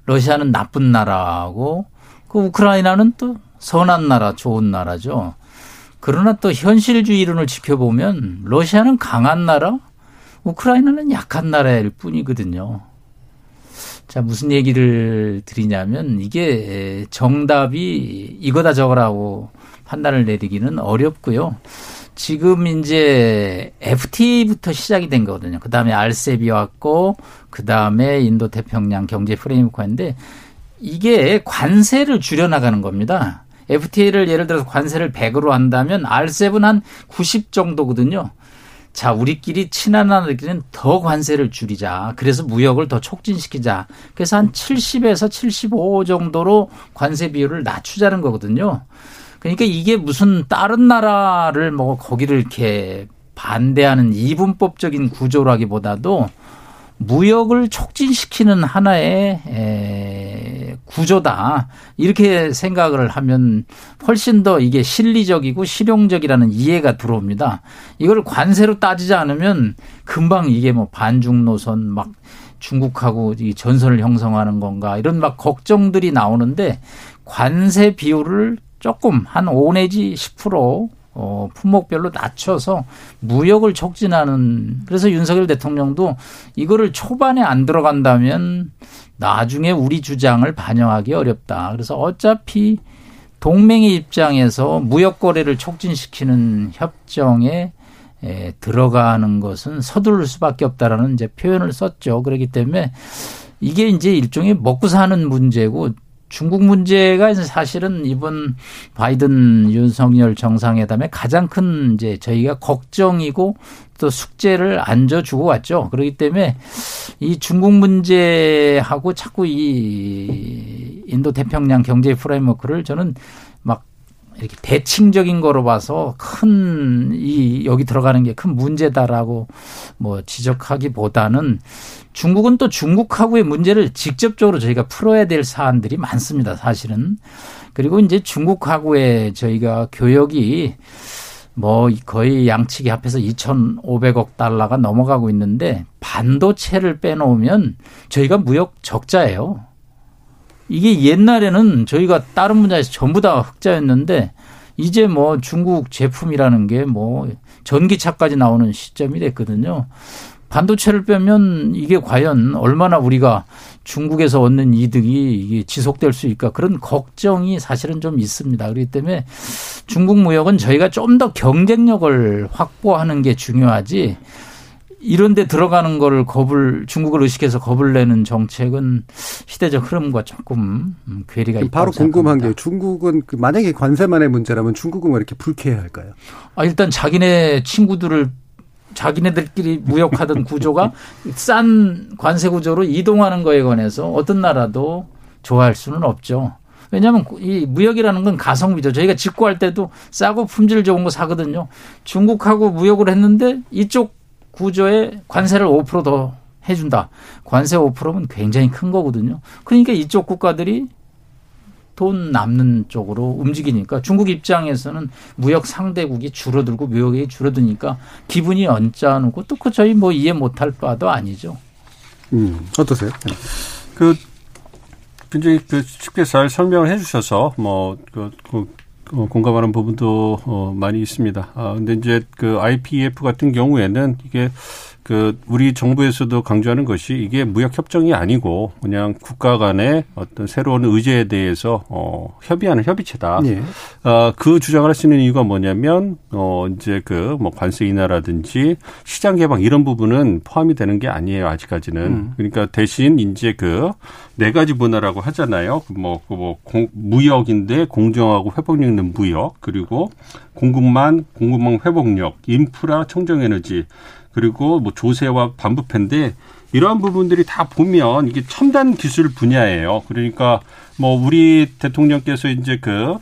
Speaker 8: 러시아는 나쁜 나라고 그 우크라이나는 또 선한 나라, 좋은 나라죠. 그러나 또 현실주의 이론을 지켜보면 러시아는 강한 나라, 우크라이나는 약한 나라일 뿐이거든요. 자, 무슨 얘기를 드리냐면 이게 정답이 이거다 저거라고 판단을 내리기는 어렵고요. 지금 이제 FTA부터 시작이 된 거거든요. 그 다음에 알셉이 왔고, 그 다음에 인도 태평양 경제 프레임워크인데 이게 관세를 줄여나가는 겁니다. FTA를 예를 들어서 관세를 100으로 한다면 알셉은 한90 정도거든요. 자, 우리끼리 친한 나라들끼리는 더 관세를 줄이자. 그래서 무역을 더 촉진시키자. 그래서 한 70에서 75 정도로 관세 비율을 낮추자는 거거든요. 그러니까 이게 무슨 다른 나라를 뭐 거기를 이렇게 반대하는 이분법적인 구조라기보다도 무역을 촉진시키는 하나의 에, 구조다. 이렇게 생각을 하면 훨씬 더 이게 실리적이고 실용적이라는 이해가 들어옵니다. 이걸 관세로 따지지 않으면 금방 이게 뭐 반중 노선 막 중국하고 이 전선을 형성하는 건가 이런 막 걱정들이 나오는데 관세 비율을 조금 한 5 내지 10% 어, 품목별로 낮춰서 무역을 촉진하는 그래서 윤석열 대통령도 이거를 초반에 안 들어간다면 나중에 우리 주장을 반영하기 어렵다. 그래서 어차피 동맹의 입장에서 무역 거래를 촉진시키는 협정에 에, 들어가는 것은 서두를 수밖에 없다라는 이제 표현을 썼죠. 그렇기 때문에 이게 이제 일종의 먹고 사는 문제고 중국 문제가 사실은 이번 바이든 윤석열 정상회담의 가장 큰 이제 저희가 걱정이고 또 숙제를 안져주고 왔죠. 그렇기 때문에 이 중국 문제하고 자꾸 이 인도 태평양 경제 프레임워크를 저는 막 이렇게 대칭적인 거로 봐서 큰 이 여기 들어가는 게 큰 문제다라고 뭐 지적하기보다는 중국은 또 중국하고의 문제를 직접적으로 저희가 풀어야 될 사안들이 많습니다. 사실은. 그리고 이제 중국하고의 저희가 교역이 뭐 거의 양측이 합해서 2,500억 달러가 넘어가고 있는데 반도체를 빼놓으면 저희가 무역 적자예요. 이게 옛날에는 저희가 다른 분야에서 전부 다 흑자였는데 이제 뭐 중국 제품이라는 게 뭐 전기차까지 나오는 시점이 됐거든요. 반도체를 빼면 이게 과연 얼마나 우리가 중국에서 얻는 이득이 이게 지속될 수 있을까 그런 걱정이 사실은 좀 있습니다. 그렇기 때문에 중국 무역은 저희가 좀 더 경쟁력을 확보하는 게 중요하지 이런 데 들어가는 거를 겁을 중국을 의식해서 겁을 내는 정책은 시대적 흐름과 조금 괴리가 있다.
Speaker 6: 바로 궁금한 게 중국은 그 만약에 관세만의 문제라면 중국은 왜 이렇게 불쾌해할까요?
Speaker 8: 아 일단 자기네 친구들을 자기네들끼리 무역하던 구조가 싼 관세 구조로 이동하는 거에 관해서 어떤 나라도 좋아할 수는 없죠. 왜냐하면 이 무역이라는 건 가성비죠. 저희가 직구할 때도 싸고 품질 좋은 거 사거든요. 중국하고 무역을 했는데 이쪽 구조에 관세를 5%더 해준다. 관세 5%면 굉장히 큰 거거든요. 그러니까 이쪽 국가들이 돈 남는 쪽으로 움직이니까 중국 입장에서는 무역 상대국이 줄어들고 무역이 줄어드니까 기분이 언짢고 또 그 저희 뭐 이해 못할 바도 아니죠.
Speaker 6: 음, 어떠세요?
Speaker 9: 그 굉장히 그 쉽게 잘 설명을 해주셔서 뭐그 그, 어, 공감하는 부분도 어, 많이 있습니다. 아 근데 이제 그 IPF 같은 경우에는 이게 그 우리 정부에서도 강조하는 것이 이게 무역 협정이 아니고 그냥 국가 간의 어떤 새로운 의제에 대해서 어 협의하는 협의체다.
Speaker 6: 예.
Speaker 9: 어그 주장을 할수 있는 이유가 뭐냐면 어 이제 그 뭐 관세 인하라든지 시장 개방 이런 부분은 포함이 되는 게 아니에요 아직까지는.
Speaker 6: 음.
Speaker 9: 그러니까 대신 이제 그 네 가지 문화라고 하잖아요. 뭐, 그 뭐, 공, 무역인데 공정하고 회복력 있는 무역, 그리고 공급만, 공급망 회복력, 인프라, 청정 에너지, 그리고 뭐 조세와 반부패인데 이러한 부분들이 다 보면 이게 첨단 기술 분야예요. 그러니까 뭐 우리 대통령께서 이제 그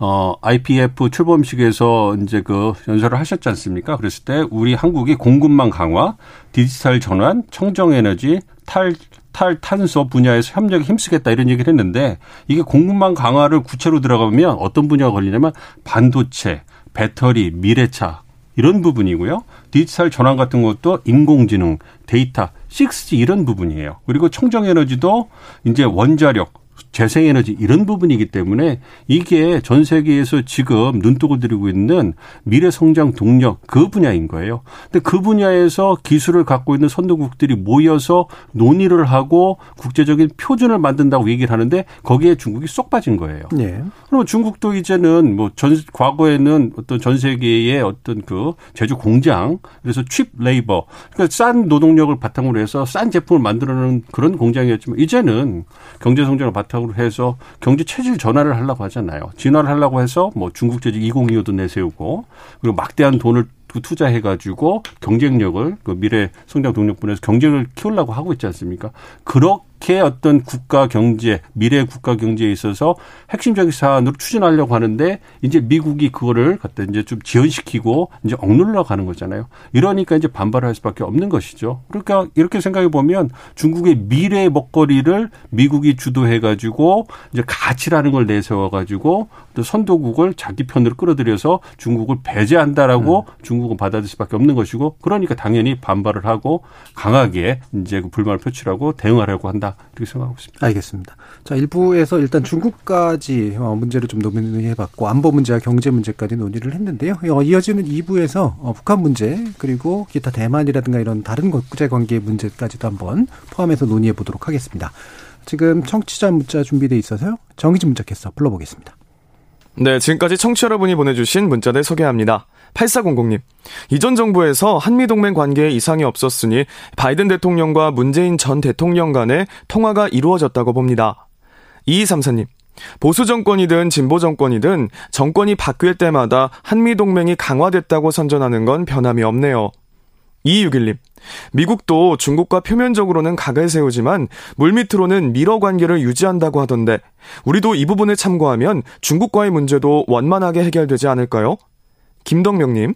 Speaker 9: 어, IPF 출범식에서 이제 그 연설을 하셨지 않습니까? 그랬을 때 우리 한국이 공급망 강화, 디지털 전환, 청정 에너지, 탈 탈탄소 분야에서 협력에 힘쓰겠다 이런 얘기를 했는데 이게 공급망 강화를 구체로 들어가면 어떤 분야가 걸리냐면 반도체, 배터리, 미래차 이런 부분이고요. 디지털 전환 같은 것도 인공지능, 데이터, 6G 이런 부분이에요. 그리고 청정 에너지도 이제 원자력, 재생에너지 이런 부분이기 때문에 이게 전 세계에서 지금 눈독을 들이고 있는 미래 성장 동력 그 분야인 거예요. 근데 그 분야에서 기술을 갖고 있는 선도국들이 모여서 논의를 하고 국제적인 표준을 만든다고 얘기를 하는데 거기에 중국이 쏙 빠진 거예요.
Speaker 6: 네.
Speaker 9: 그럼 중국도 이제는 뭐 전 과거에는 어떤 전 세계의 어떤 그 제조 공장 그래서 cheap labor 그러니까 싼 노동력을 바탕으로 해서 싼 제품을 만들어내는 그런 공장이었지만 이제는 경제 성장을 바탕 으로 해서 경제 체질 전환을 하려고 하잖아요. 진화를 하려고 해서 뭐 중국 제조 2025도 내세우고 그리고 막대한 돈을 투자해가지고 경쟁력을 그 미래 성장 동력분에서 경쟁을 키우려고 하고 있지 않습니까? 그렇게 어떤 국가 경제, 미래 국가 경제에 있어서 핵심적인 사안으로 추진하려고 하는데 이제 미국이 그거를 갖다 이제 좀 지연시키고 이제 억눌러 가는 거잖아요. 이러니까 이제 반발할 수밖에 없는 것이죠. 그러니까 이렇게 생각해 보면 중국의 미래 먹거리를 미국이 주도해 가지고 이제 가치라는 걸 내세워 가지고 또 선도국을 자기 편으로 끌어들여서 중국을 배제한다라고 음. 중국은 받아들일 수밖에 없는 것이고 그러니까 당연히 반발을 하고 강하게 이제 그 불만을 표출하고 대응하려고 한다 이렇게 생각하고 있습니다.
Speaker 6: 알겠습니다. 자 일부에서 일단 중국까지 어, 문제를 좀 논의해봤고 안보 문제와 경제 문제까지 논의를 했는데요. 어, 이어지는 2부에서 어, 북한 문제 그리고 기타 대만이라든가 이런 다른 국제 관계 문제까지도 한번 포함해서 논의해 보도록 하겠습니다. 지금 청취자 문자 준비돼 있어서요. 정희진 문자 캐스터 불러보겠습니다.
Speaker 11: 네, 지금까지 청취 여러분이 보내주신 문자들 소개합니다. 8400님. 이전 정부에서 한미동맹 관계에 이상이 없었으니 바이든 대통령과 문재인 전 대통령 간의 통화가 이루어졌다고 봅니다. 2234님. 보수 정권이든 진보 정권이든 정권이 바뀔 때마다 한미동맹이 강화됐다고 선전하는 건 변함이 없네요. 2261님. 미국도 중국과 표면적으로는 각을 세우지만 물밑으로는 밀월 관계를 유지한다고 하던데 우리도 이 부분을 참고하면 중국과의 문제도 원만하게 해결되지 않을까요? 김덕명님.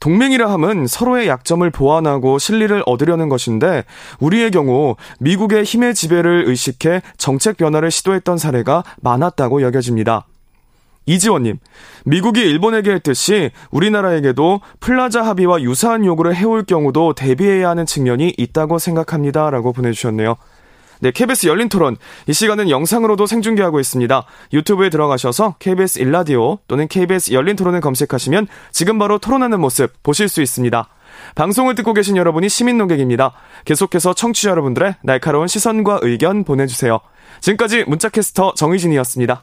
Speaker 11: 동맹이라 함은 서로의 약점을 보완하고 실리를 얻으려는 것인데 우리의 경우 미국의 힘의 지배를 의식해 정책 변화를 시도했던 사례가 많았다고 여겨집니다. 이지원님, 미국이 일본에게 했듯이 우리나라에게도 플라자 합의와 유사한 요구를 해올 경우도 대비해야 하는 측면이 있다고 생각합니다. 라고 보내주셨네요. 네, KBS 열린 토론. 이 시간은 영상으로도 생중계하고 있습니다. 유튜브에 들어가셔서 KBS 일라디오 또는 KBS 열린 토론을 검색하시면 지금 바로 토론하는 모습 보실 수 있습니다. 방송을 듣고 계신 여러분이 시민 농객입니다. 계속해서 청취자 여러분들의 날카로운 시선과 의견 보내주세요. 지금까지 문자캐스터 정의진이었습니다.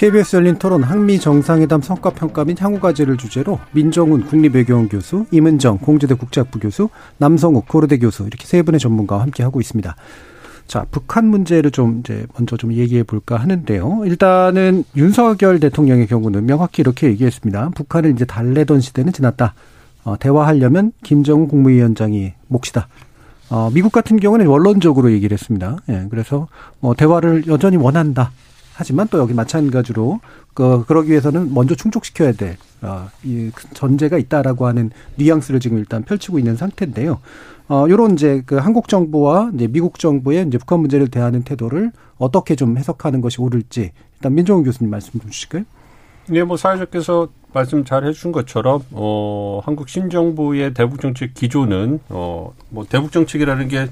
Speaker 6: KBS 열린 토론 항미 정상회담 성과평가 및 향후과제를 주제로 민정훈 국립외교원 교수, 임은정 공주대 국제학부 교수, 남성욱 고려대 교수 이렇게 세 분의 전문가와 함께 하고 있습니다. 자, 북한 문제를 좀 이제 먼저 좀 얘기해 볼까 하는데요. 일단은 윤석열 대통령의 경우는 명확히 이렇게 얘기했습니다. 북한을 이제 달래던 시대는 지났다. 어, 대화하려면 김정은 국무위원장이 몫이다. 어, 미국 같은 경우는 원론적으로 얘기를 했습니다. 예, 그래서 뭐 대화를 여전히 원한다. 하지만 또 여기 마찬가지로 그 그러기 위해서는 먼저 충족시켜야 될 어, 이 전제가 있다라고 하는 뉘앙스를 지금 일단 펼치고 있는 상태인데요. 어, 요런 이제 그 한국 정부와 이제 미국 정부의 이제 북한 문제를 대하는 태도를 어떻게 좀 해석하는 것이 옳을지 일단 민종훈 교수님 말씀 좀 주실까요?
Speaker 9: 네, 뭐 사회자께서 말씀 잘 해준 것처럼 어 한국 신정부의 대북 정책 기조는 어뭐 대북 정책이라는 게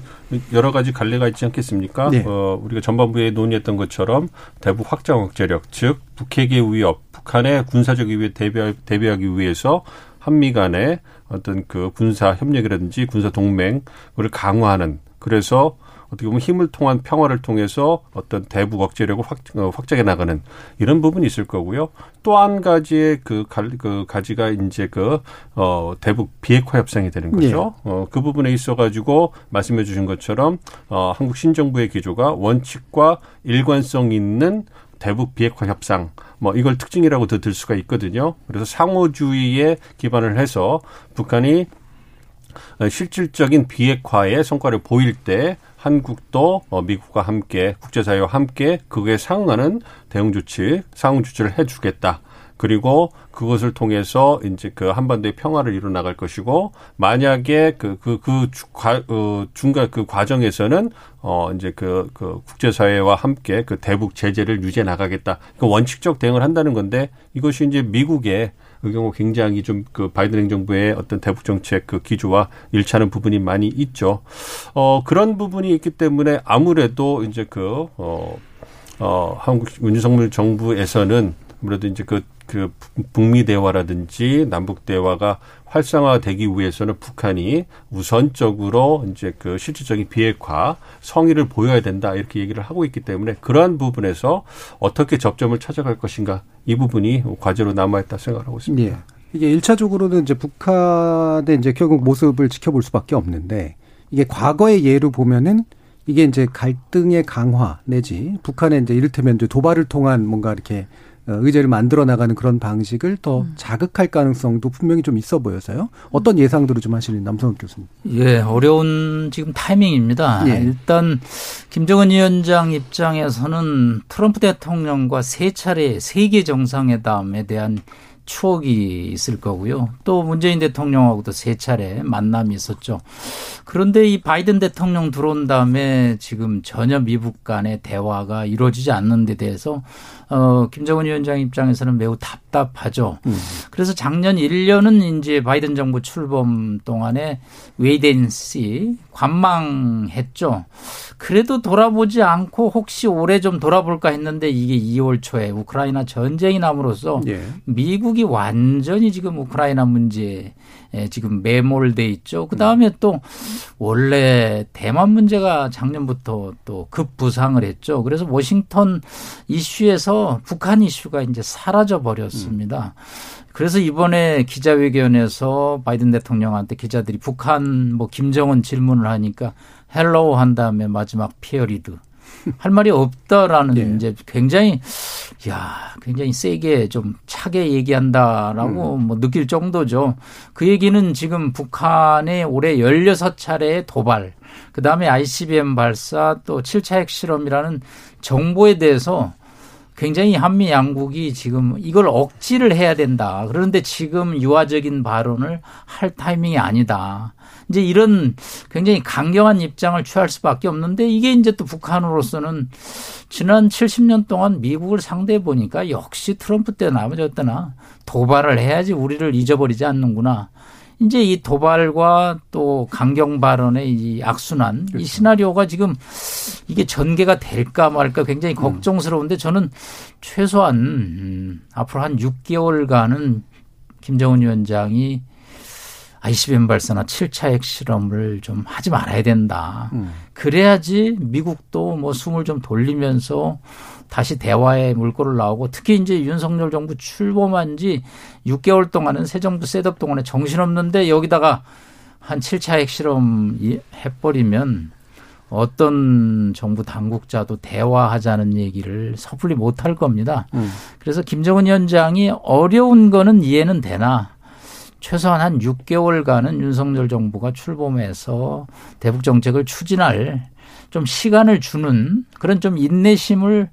Speaker 9: 여러 가지 갈래가 있지 않겠습니까? 네. 어 우리가 전반부에 논의했던 것처럼 대북 확장 억제력 즉 북핵의 위협, 북한의 군사적 위협에 대비 대비하기 위해서 한미 간의 어떤 그 군사 협력이라든지 군사 동맹을 강화하는 그래서 어떻게 보면 힘을 통한 평화를 통해서 어떤 대북 억제력을 확, 어, 확장해 나가는 이런 부분이 있을 거고요. 또 한 가지의 그, 가, 그 가지가 이제 그, 어, 대북 비핵화 협상이 되는 거죠. 네. 어, 그 부분에 있어 가지고 말씀해 주신 것처럼 어, 한국 신정부의 기조가 원칙과 일관성 있는 대북 비핵화 협상 뭐 이걸 특징이라고 들 수가 있거든요. 그래서 상호주의에 기반을 해서 북한이 실질적인 비핵화의 성과를 보일 때 한국도 어, 미국과 함께 국제사회와 함께 그에 상응하는 대응 조치, 상응 조치를 해주겠다. 그리고 그것을 통해서 이제 그 한반도의 평화를 이뤄 나갈 것이고 만약에 그 그그 어, 중간 그 과정에서는 어 이제 그, 그 국제사회와 함께 그 대북 제재를 유지해 나가겠다. 그 원칙적 대응을 한다는 건데 이것이 이제 미국의 그 경우 굉장히 좀 그 바이든 행정부의 어떤 대북 정책 그 기조와 일치하는 부분이 많이 있죠. 어 그런 부분이 있기 때문에 아무래도 이제 그 어, 어 한국 윤석열 정부에서는 아무래도 이제 그, 그 북미 대화라든지 남북 대화가 활성화되기 위해서는 북한이 우선적으로 이제 그 실질적인 비핵화 성의를 보여야 된다 이렇게 얘기를 하고 있기 때문에 그러한 부분에서 어떻게 접점을 찾아갈 것인가 이 부분이 과제로 남아있다 생각하고 있습니다. 예.
Speaker 6: 이게 일차적으로는 이제 북한의 이제 결국 모습을 지켜볼 수밖에 없는데 이게 과거의 예로 보면은 이게 이제 갈등의 강화 내지 북한의 이제 이를테면 이제 도발을 통한 뭔가 이렇게 어, 의제를 만들어 나가는 그런 방식을 더 음. 자극할 가능성도 분명히 좀 있어 보여서요. 어떤 예상들을 좀 하시는 남성욱 교수님?
Speaker 8: 예, 어려운 지금 타이밍입니다. 예. 일단 김정은 위원장 입장에서는 트럼프 대통령과 세 차례 세계 정상회담에 대한 추억이 있을 거고요. 또 문재인 대통령하고도 세 차례 만남이 있었죠. 그런데 이 바이든 대통령 들어온 다음에 지금 전혀 미북 간의 대화가 이루어지지 않는 데 대해서 어, 김정은 위원장 입장에서는 매우 답답하죠. 음. 그래서 작년 1년은 이제 바이든 정부 출범 동안에 wait and see 관망했죠. 그래도 돌아보지 않고 혹시 올해 좀 돌아볼까 했는데 이게 2월 초에 우크라이나 전쟁이 남으로써 예. 미국이 완전히 지금 우크라이나 문제에 지금 매몰돼 있죠. 그 다음에 또 원래 대만 문제가 작년부터 또 급부상을 했죠. 그래서 워싱턴 이슈에서 북한 이슈가 이제 사라져 버렸습니다. 그래서 이번에 기자회견에서 바이든 대통령한테 기자들이 북한 뭐 김정은 질문을 하니까 hello 한 다음에 마지막 period 할 말이 없다라는 네. 이제 굉장히 야 굉장히 세게 좀 차게 얘기한다라고 음. 뭐 느낄 정도죠. 그 얘기는 지금 북한의 올해 16차례의 도발, 그 다음에 ICBM 발사 또 7차 핵실험이라는 정보에 대해서 굉장히 한미 양국이 지금 이걸 억지를 해야 된다. 그런데 지금 유화적인 발언을 할 타이밍이 아니다. 이제 이런 굉장히 강경한 입장을 취할 수밖에 없는데 이게 이제 또 북한으로서는 지난 70년 동안 미국을 상대해 보니까 역시 트럼프 때나 아버지였나 도발을 해야지 우리를 잊어버리지 않는구나. 이제 이 도발과 또 강경 발언의 이 악순환 그렇죠. 이 시나리오가 지금 이게 전개가 될까 말까 굉장히 음. 걱정스러운데 저는 최소한 음, 앞으로 한 6개월간은 김정은 위원장이 ICBM 발사나 7차 핵실험을 좀 하지 말아야 된다. 음. 그래야지 미국도 뭐 숨을 좀 돌리면서 다시 대화의 물꼬를 나오고 특히 이제 윤석열 정부 출범한 지 6개월 동안은 새 정부 셋업 동안에 정신없는데 여기다가 한 7차 핵실험 해버리면 어떤 정부 당국자도 대화하자는 얘기를 섣불리 못 할 겁니다. 음. 그래서 김정은 위원장이 어려운 거는 이해는 되나 최소한 한 6개월간은 윤석열 정부가 출범해서 대북 정책을 추진할 좀 시간을 주는 그런 좀 인내심을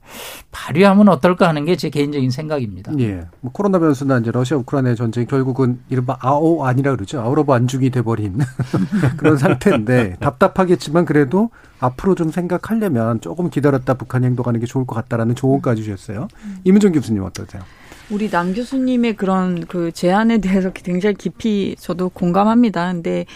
Speaker 8: 발휘하면 어떨까 하는 게 제 개인적인 생각입니다.
Speaker 6: 예. 뭐 코로나 변수나 이제 러시아 우크라이나 전쟁이 결국은 이른바 아오 아니라 그러죠. 아우러브 안중이 돼버린 그런 상태인데 답답하겠지만 그래도 앞으로 좀 생각하려면 조금 기다렸다 북한 행동하는 게 좋을 것 같다라는 조언까지 주셨어요. 이문정 교수님 어떠세요?
Speaker 10: 우리 남 교수님의 그런 그 제안에 대해서 굉장히 깊이 저도 공감합니다. 근데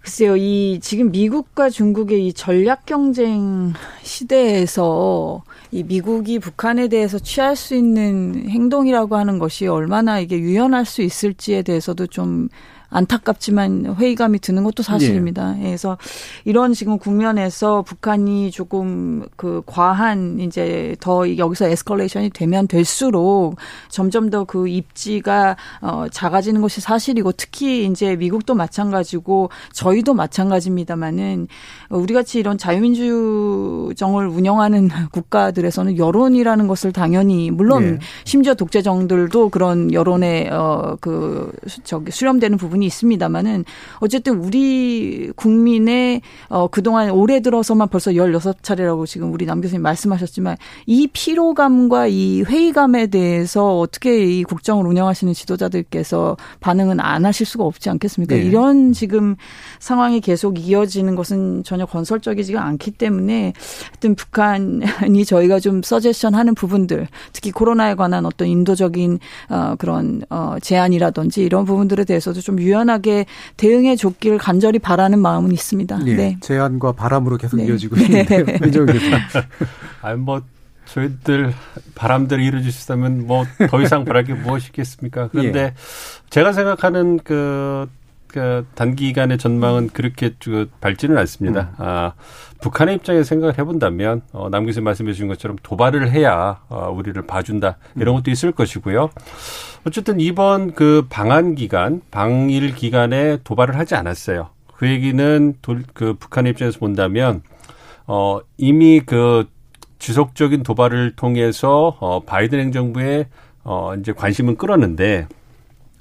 Speaker 10: 글쎄요, 이 지금 미국과 중국의 이 전략 경쟁 시대에서 이 미국이 북한에 대해서 취할 수 있는 행동이라고 하는 것이 얼마나 이게 유연할 수 있을지에 대해서도 좀 안타깝지만 회의감이 드는 것도 사실입니다. 예. 그래서 이런 지금 국면에서 북한이 조금 그 과한 이제 더 여기서 에스컬레이션이 되면 될수록 점점 더 그 입지가 어 작아지는 것이 사실이고 특히 이제 미국도 마찬가지고 저희도 마찬가지입니다만은 우리 같이 이런 자유민주정을 운영하는 국가들에서는 여론이라는 것을 당연히 물론 네. 심지어 독재정들도 그런 여론에 어그 저기 수렴되는 부분이 부분이 있습니다만은 어쨌든 우리 국민의 어 그동안 올해 들어서만 벌써 16차례라고 지금 우리 남 교수님 말씀하셨지만 이 피로감과 이 회의감에 대해서 어떻게 이 국정을 운영하시는 지도자들께서 반응은 안 하실 수가 없지 않겠습니까? 네. 이런 지금 상황이 계속 이어지는 것은 전혀 건설적이지가 않기 때문에 하여튼 북한이 저희가 좀 서제션 하는 부분들 특히 코로나에 관한 어떤 인도적인 어 그런 어 제안이라든지 이런 부분들에 대해서도 좀 유연하게 대응해 줬기를 간절히 바라는 마음은 있습니다.
Speaker 6: 네. 네. 제안과 바람으로 계속 네. 이어지고 있는데요.
Speaker 9: 아니 뭐 저희들 바람대로 이루어질 수 있다면 뭐 더 이상 바랄 게 무엇이겠습니까? 그런데 예. 제가 생각하는 그, 그 단기간의 전망은 그렇게 그 밝지는 않습니다. 음. 아, 북한의 입장에 생각을 해본다면 어, 남 교수님 말씀해 주신 것처럼 도발을 해야 어, 우리를 봐준다 이런 것도 있을 것이고요. 어쨌든 이번 그 방한 기간, 방일 기간에 도발을 하지 않았어요. 그 얘기는 도, 그 북한의 입장에서 본다면 어 이미 그 지속적인 도발을 통해서 어 바이든 행정부의 어 이제 관심은 끌었는데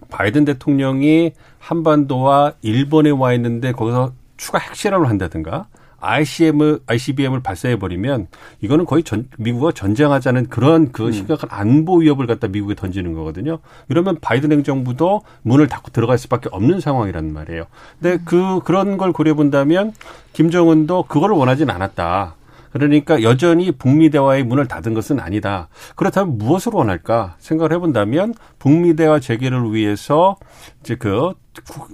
Speaker 9: 바이든 대통령이 한반도와 일본에 와 있는데 거기서 추가 핵실험을 한다든가 ICM, ICBM을 발사해 버리면 이거는 거의 전, 미국과 전쟁하자는 그런 그 음. 심각한 안보 위협을 갖다 미국에 던지는 거거든요. 이러면 바이든 행정부도 문을 닫고 들어갈 수밖에 없는 상황이란 말이에요. 근데 음. 그 그런 걸 고려 본다면 김정은도 그거를 원하진 않았다. 그러니까 여전히 북미 대화의 문을 닫은 것은 아니다. 그렇다면 무엇을 원할까 생각을 해본다면 북미 대화 재개를 위해서 이제 그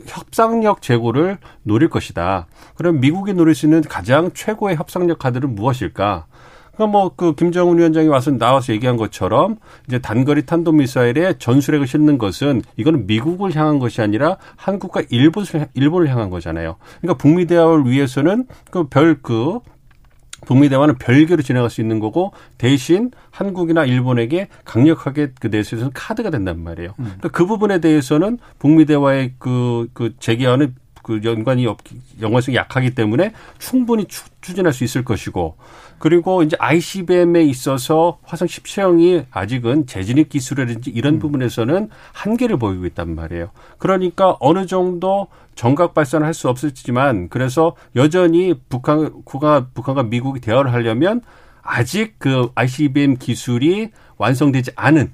Speaker 9: 협상력 제고를 노릴 것이다. 그럼 미국이 노릴 수 있는 가장 최고의 협상력 카드는 무엇일까? 그러니까 뭐 그 김정은 위원장이 와서 나와서 얘기한 것처럼 이제 단거리 탄도 미사일에 전술핵을 싣는 것은 이거는 미국을 향한 것이 아니라 한국과 일본을 일본을 향한 거잖아요. 그러니까 북미 대화를 위해서는 그 별그 그 북미 대화는 별개로 진행할 수 있는 거고 대신 한국이나 일본에게 강력하게 그 내수에서는 카드가 된단 말이에요. 음. 그러니까 그 부분에 대해서는 북미 대화의 그, 그 재개화는 그 연관이 없, 연관성이 약하기 때문에 충분히 추, 추진할 수 있을 것이고 그리고 이제 ICBM에 있어서 화성 17형이 아직은 재진입 기술이라든지 이런 음. 부분에서는 한계를 보이고 있단 말이에요. 그러니까 어느 정도 정각 발사는 할 수 없었지만 그래서 여전히 북한, 국가, 북한과 미국이 대화를 하려면 아직 그 ICBM 기술이 완성되지 않은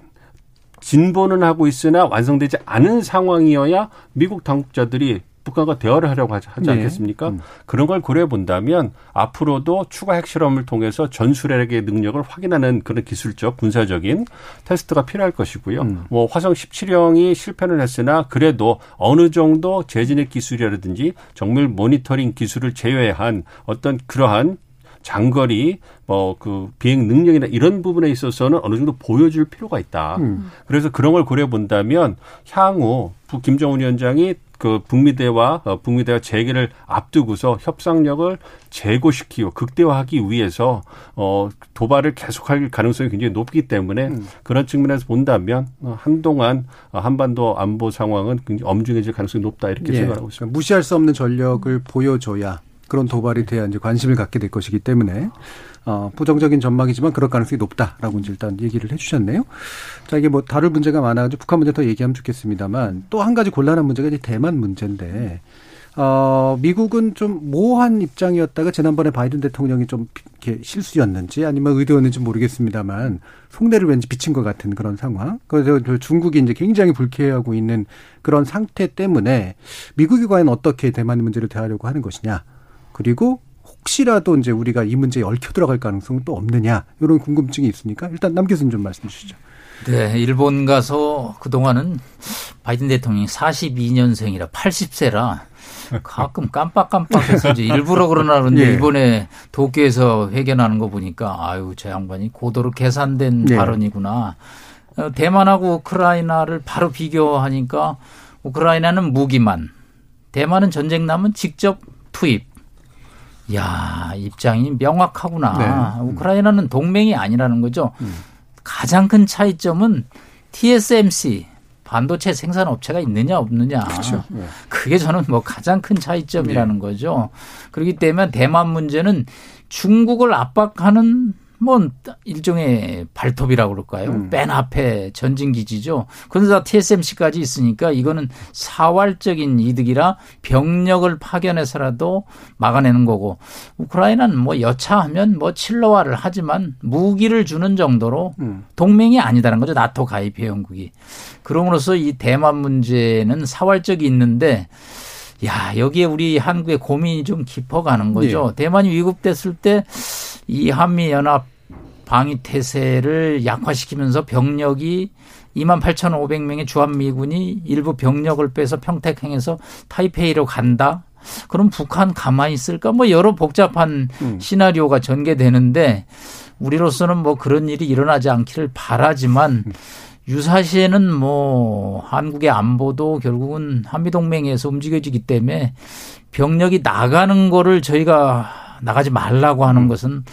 Speaker 9: 진보는 하고 있으나 완성되지 않은 상황이어야 미국 당국자들이 북한과 대화를 하려고 하지, 네. 않겠습니까? 음. 그런 걸 고려해 본다면 앞으로도 추가 핵실험을 통해서 전술핵의 능력을 확인하는 그런 기술적 군사적인 테스트가 필요할 것이고요. 음. 뭐 화성 17형이 실패는 했으나 그래도 어느 정도 재진핵 기술이라든지 정밀 모니터링 기술을 제외한 어떤 그러한 장거리 뭐 그 비행 능력이나 이런 부분에 있어서는 어느 정도 보여줄 필요가 있다. 음. 그래서 그런 걸 고려 본다면 향후 김정은 위원장이 그 북미 대화 어, 북미 대화 재개를 앞두고서 협상력을 재고시키고 극대화하기 위해서 어 도발을 계속할 가능성이 굉장히 높기 때문에 음. 그런 측면에서 본다면 어, 한동안 어, 한반도 안보 상황은 굉장히 엄중해질 가능성이 높다 이렇게 예. 생각하고 있습니다.
Speaker 6: 그러니까 무시할 수 없는 전력을 보여줘야 그런 도발이 돼야 이제 관심을 갖게 될 것이기 때문에 어, 부정적인 전망이지만 그럴 가능성이 높다라고 이제 일단 얘기를 해주셨네요. 자 이게 뭐 다룰 문제가 많아가지고 북한 문제 더 얘기하면 좋겠습니다만 또 한 가지 곤란한 문제가 이제 대만 문제인데 어, 미국은 좀 모호한 입장이었다가 지난번에 바이든 대통령이 좀 이렇게 실수였는지 아니면 의도였는지 모르겠습니다만 속내를 왠지 비친 것 같은 그런 상황. 그래서 중국이 이제 굉장히 불쾌해하고 있는 그런 상태 때문에 미국이 과연 어떻게 대만 문제를 대하려고 하는 것이냐. 그리고 혹시라도 이제 우리가 이 문제에 얽혀 들어갈 가능성은 또 없느냐 이런 궁금증이 있으니까 일단 남 교수님 좀 말씀 주시죠.
Speaker 8: 네, 일본 가서 그동안은 바이든 대통령이 42년생이라 80세라 가끔 깜빡깜빡해서 이제 일부러 그러나 그런데
Speaker 6: 예.
Speaker 8: 이번에 도쿄에서 회견하는 거 보니까 아유 저 양반이 고도로 계산된
Speaker 6: 예.
Speaker 8: 발언이구나. 어, 대만하고 우크라이나를 바로 비교하니까 우크라이나는 무기만, 대만은 전쟁 나면 직접 투입. 야 입장이 명확하구나.
Speaker 6: 네.
Speaker 8: 우크라이나는 동맹이 아니라는 거죠.
Speaker 6: 음.
Speaker 8: 가장 큰 차이점은 TSMC 반도체 생산 업체가 있느냐 없느냐.
Speaker 6: 그렇죠. 예.
Speaker 8: 그게 저는 뭐 가장 큰 차이점이라는 거죠. 그렇기 때문에 대만 문제는 중국을 압박하는 뭐 일종의 발톱이라고 그럴까요?
Speaker 6: 음.
Speaker 8: 맨 앞에 전진 기지죠. 그러다 TSMC까지 있으니까 이거는 사활적인 이득이라 병력을 파견해서라도 막아내는 거고 우크라이나는 뭐 여차하면 뭐 칠러화를 하지만 무기를 주는 정도로
Speaker 6: 음.
Speaker 8: 동맹이 아니다는 거죠. 나토 가입 회원국이. 그럼으로써 이 대만 문제는 사활적이 있는데 야, 여기에 우리 한국의 고민이 좀 깊어가는 거죠. 대만이 위급됐을 때 이 한미 연합 방위 태세를 약화시키면서 병력이 2만 8,500명의 주한미군이 일부 병력을 빼서 평택행에서 타이페이로 간다. 그럼 북한 가만히 있을까? 뭐 여러 복잡한
Speaker 6: 음.
Speaker 8: 시나리오가 전개되는데 우리로서는 뭐 그런 일이 일어나지 않기를 바라지만 유사시에는 뭐 한국의 안보도 결국은 한미동맹에서 움직여지기 때문에 병력이 나가는 거를 저희가 나가지 말라고 하는 것은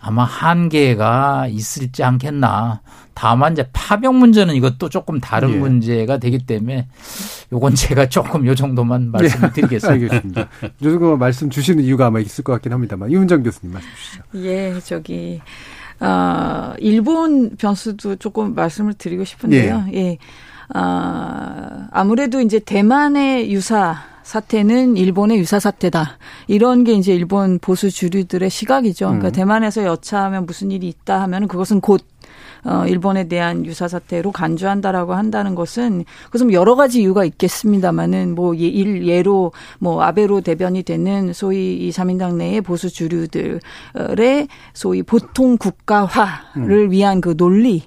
Speaker 8: 아마 한계가 있을지 않겠나. 다만 이제 파병 문제는 이것도 조금 다른
Speaker 6: 예.
Speaker 8: 문제가 되기 때문에 요건 제가 조금 요 정도만 말씀을 드리겠습니다.
Speaker 6: 네, 알겠습니다. 요즘 그 말씀 주시는 이유가 아마 있을 것 같긴 합니다만 이훈정 교수님 말씀 주시죠.
Speaker 10: 예, 저기 아, 일본 변수도 조금 말씀을 드리고 싶은데요. 예. 아, 아무래도 이제 대만의 유사 사태는 일본의 유사 사태다. 이런 게 이제 일본 보수 주류들의 시각이죠. 그러니까
Speaker 12: 음.
Speaker 10: 대만에서 여차하면 무슨 일이 있다 하면 그것은 곧 어, 일본에 대한 유사 사태로 간주한다라고 한다는 것은 그것은 여러 가지 이유가 있겠습니다만은 뭐 예- 일 예로 뭐 아베로 대변이 되는 소위 이 자민당 내의 보수 주류들의 소위 보통 국가화를 위한 그 논리를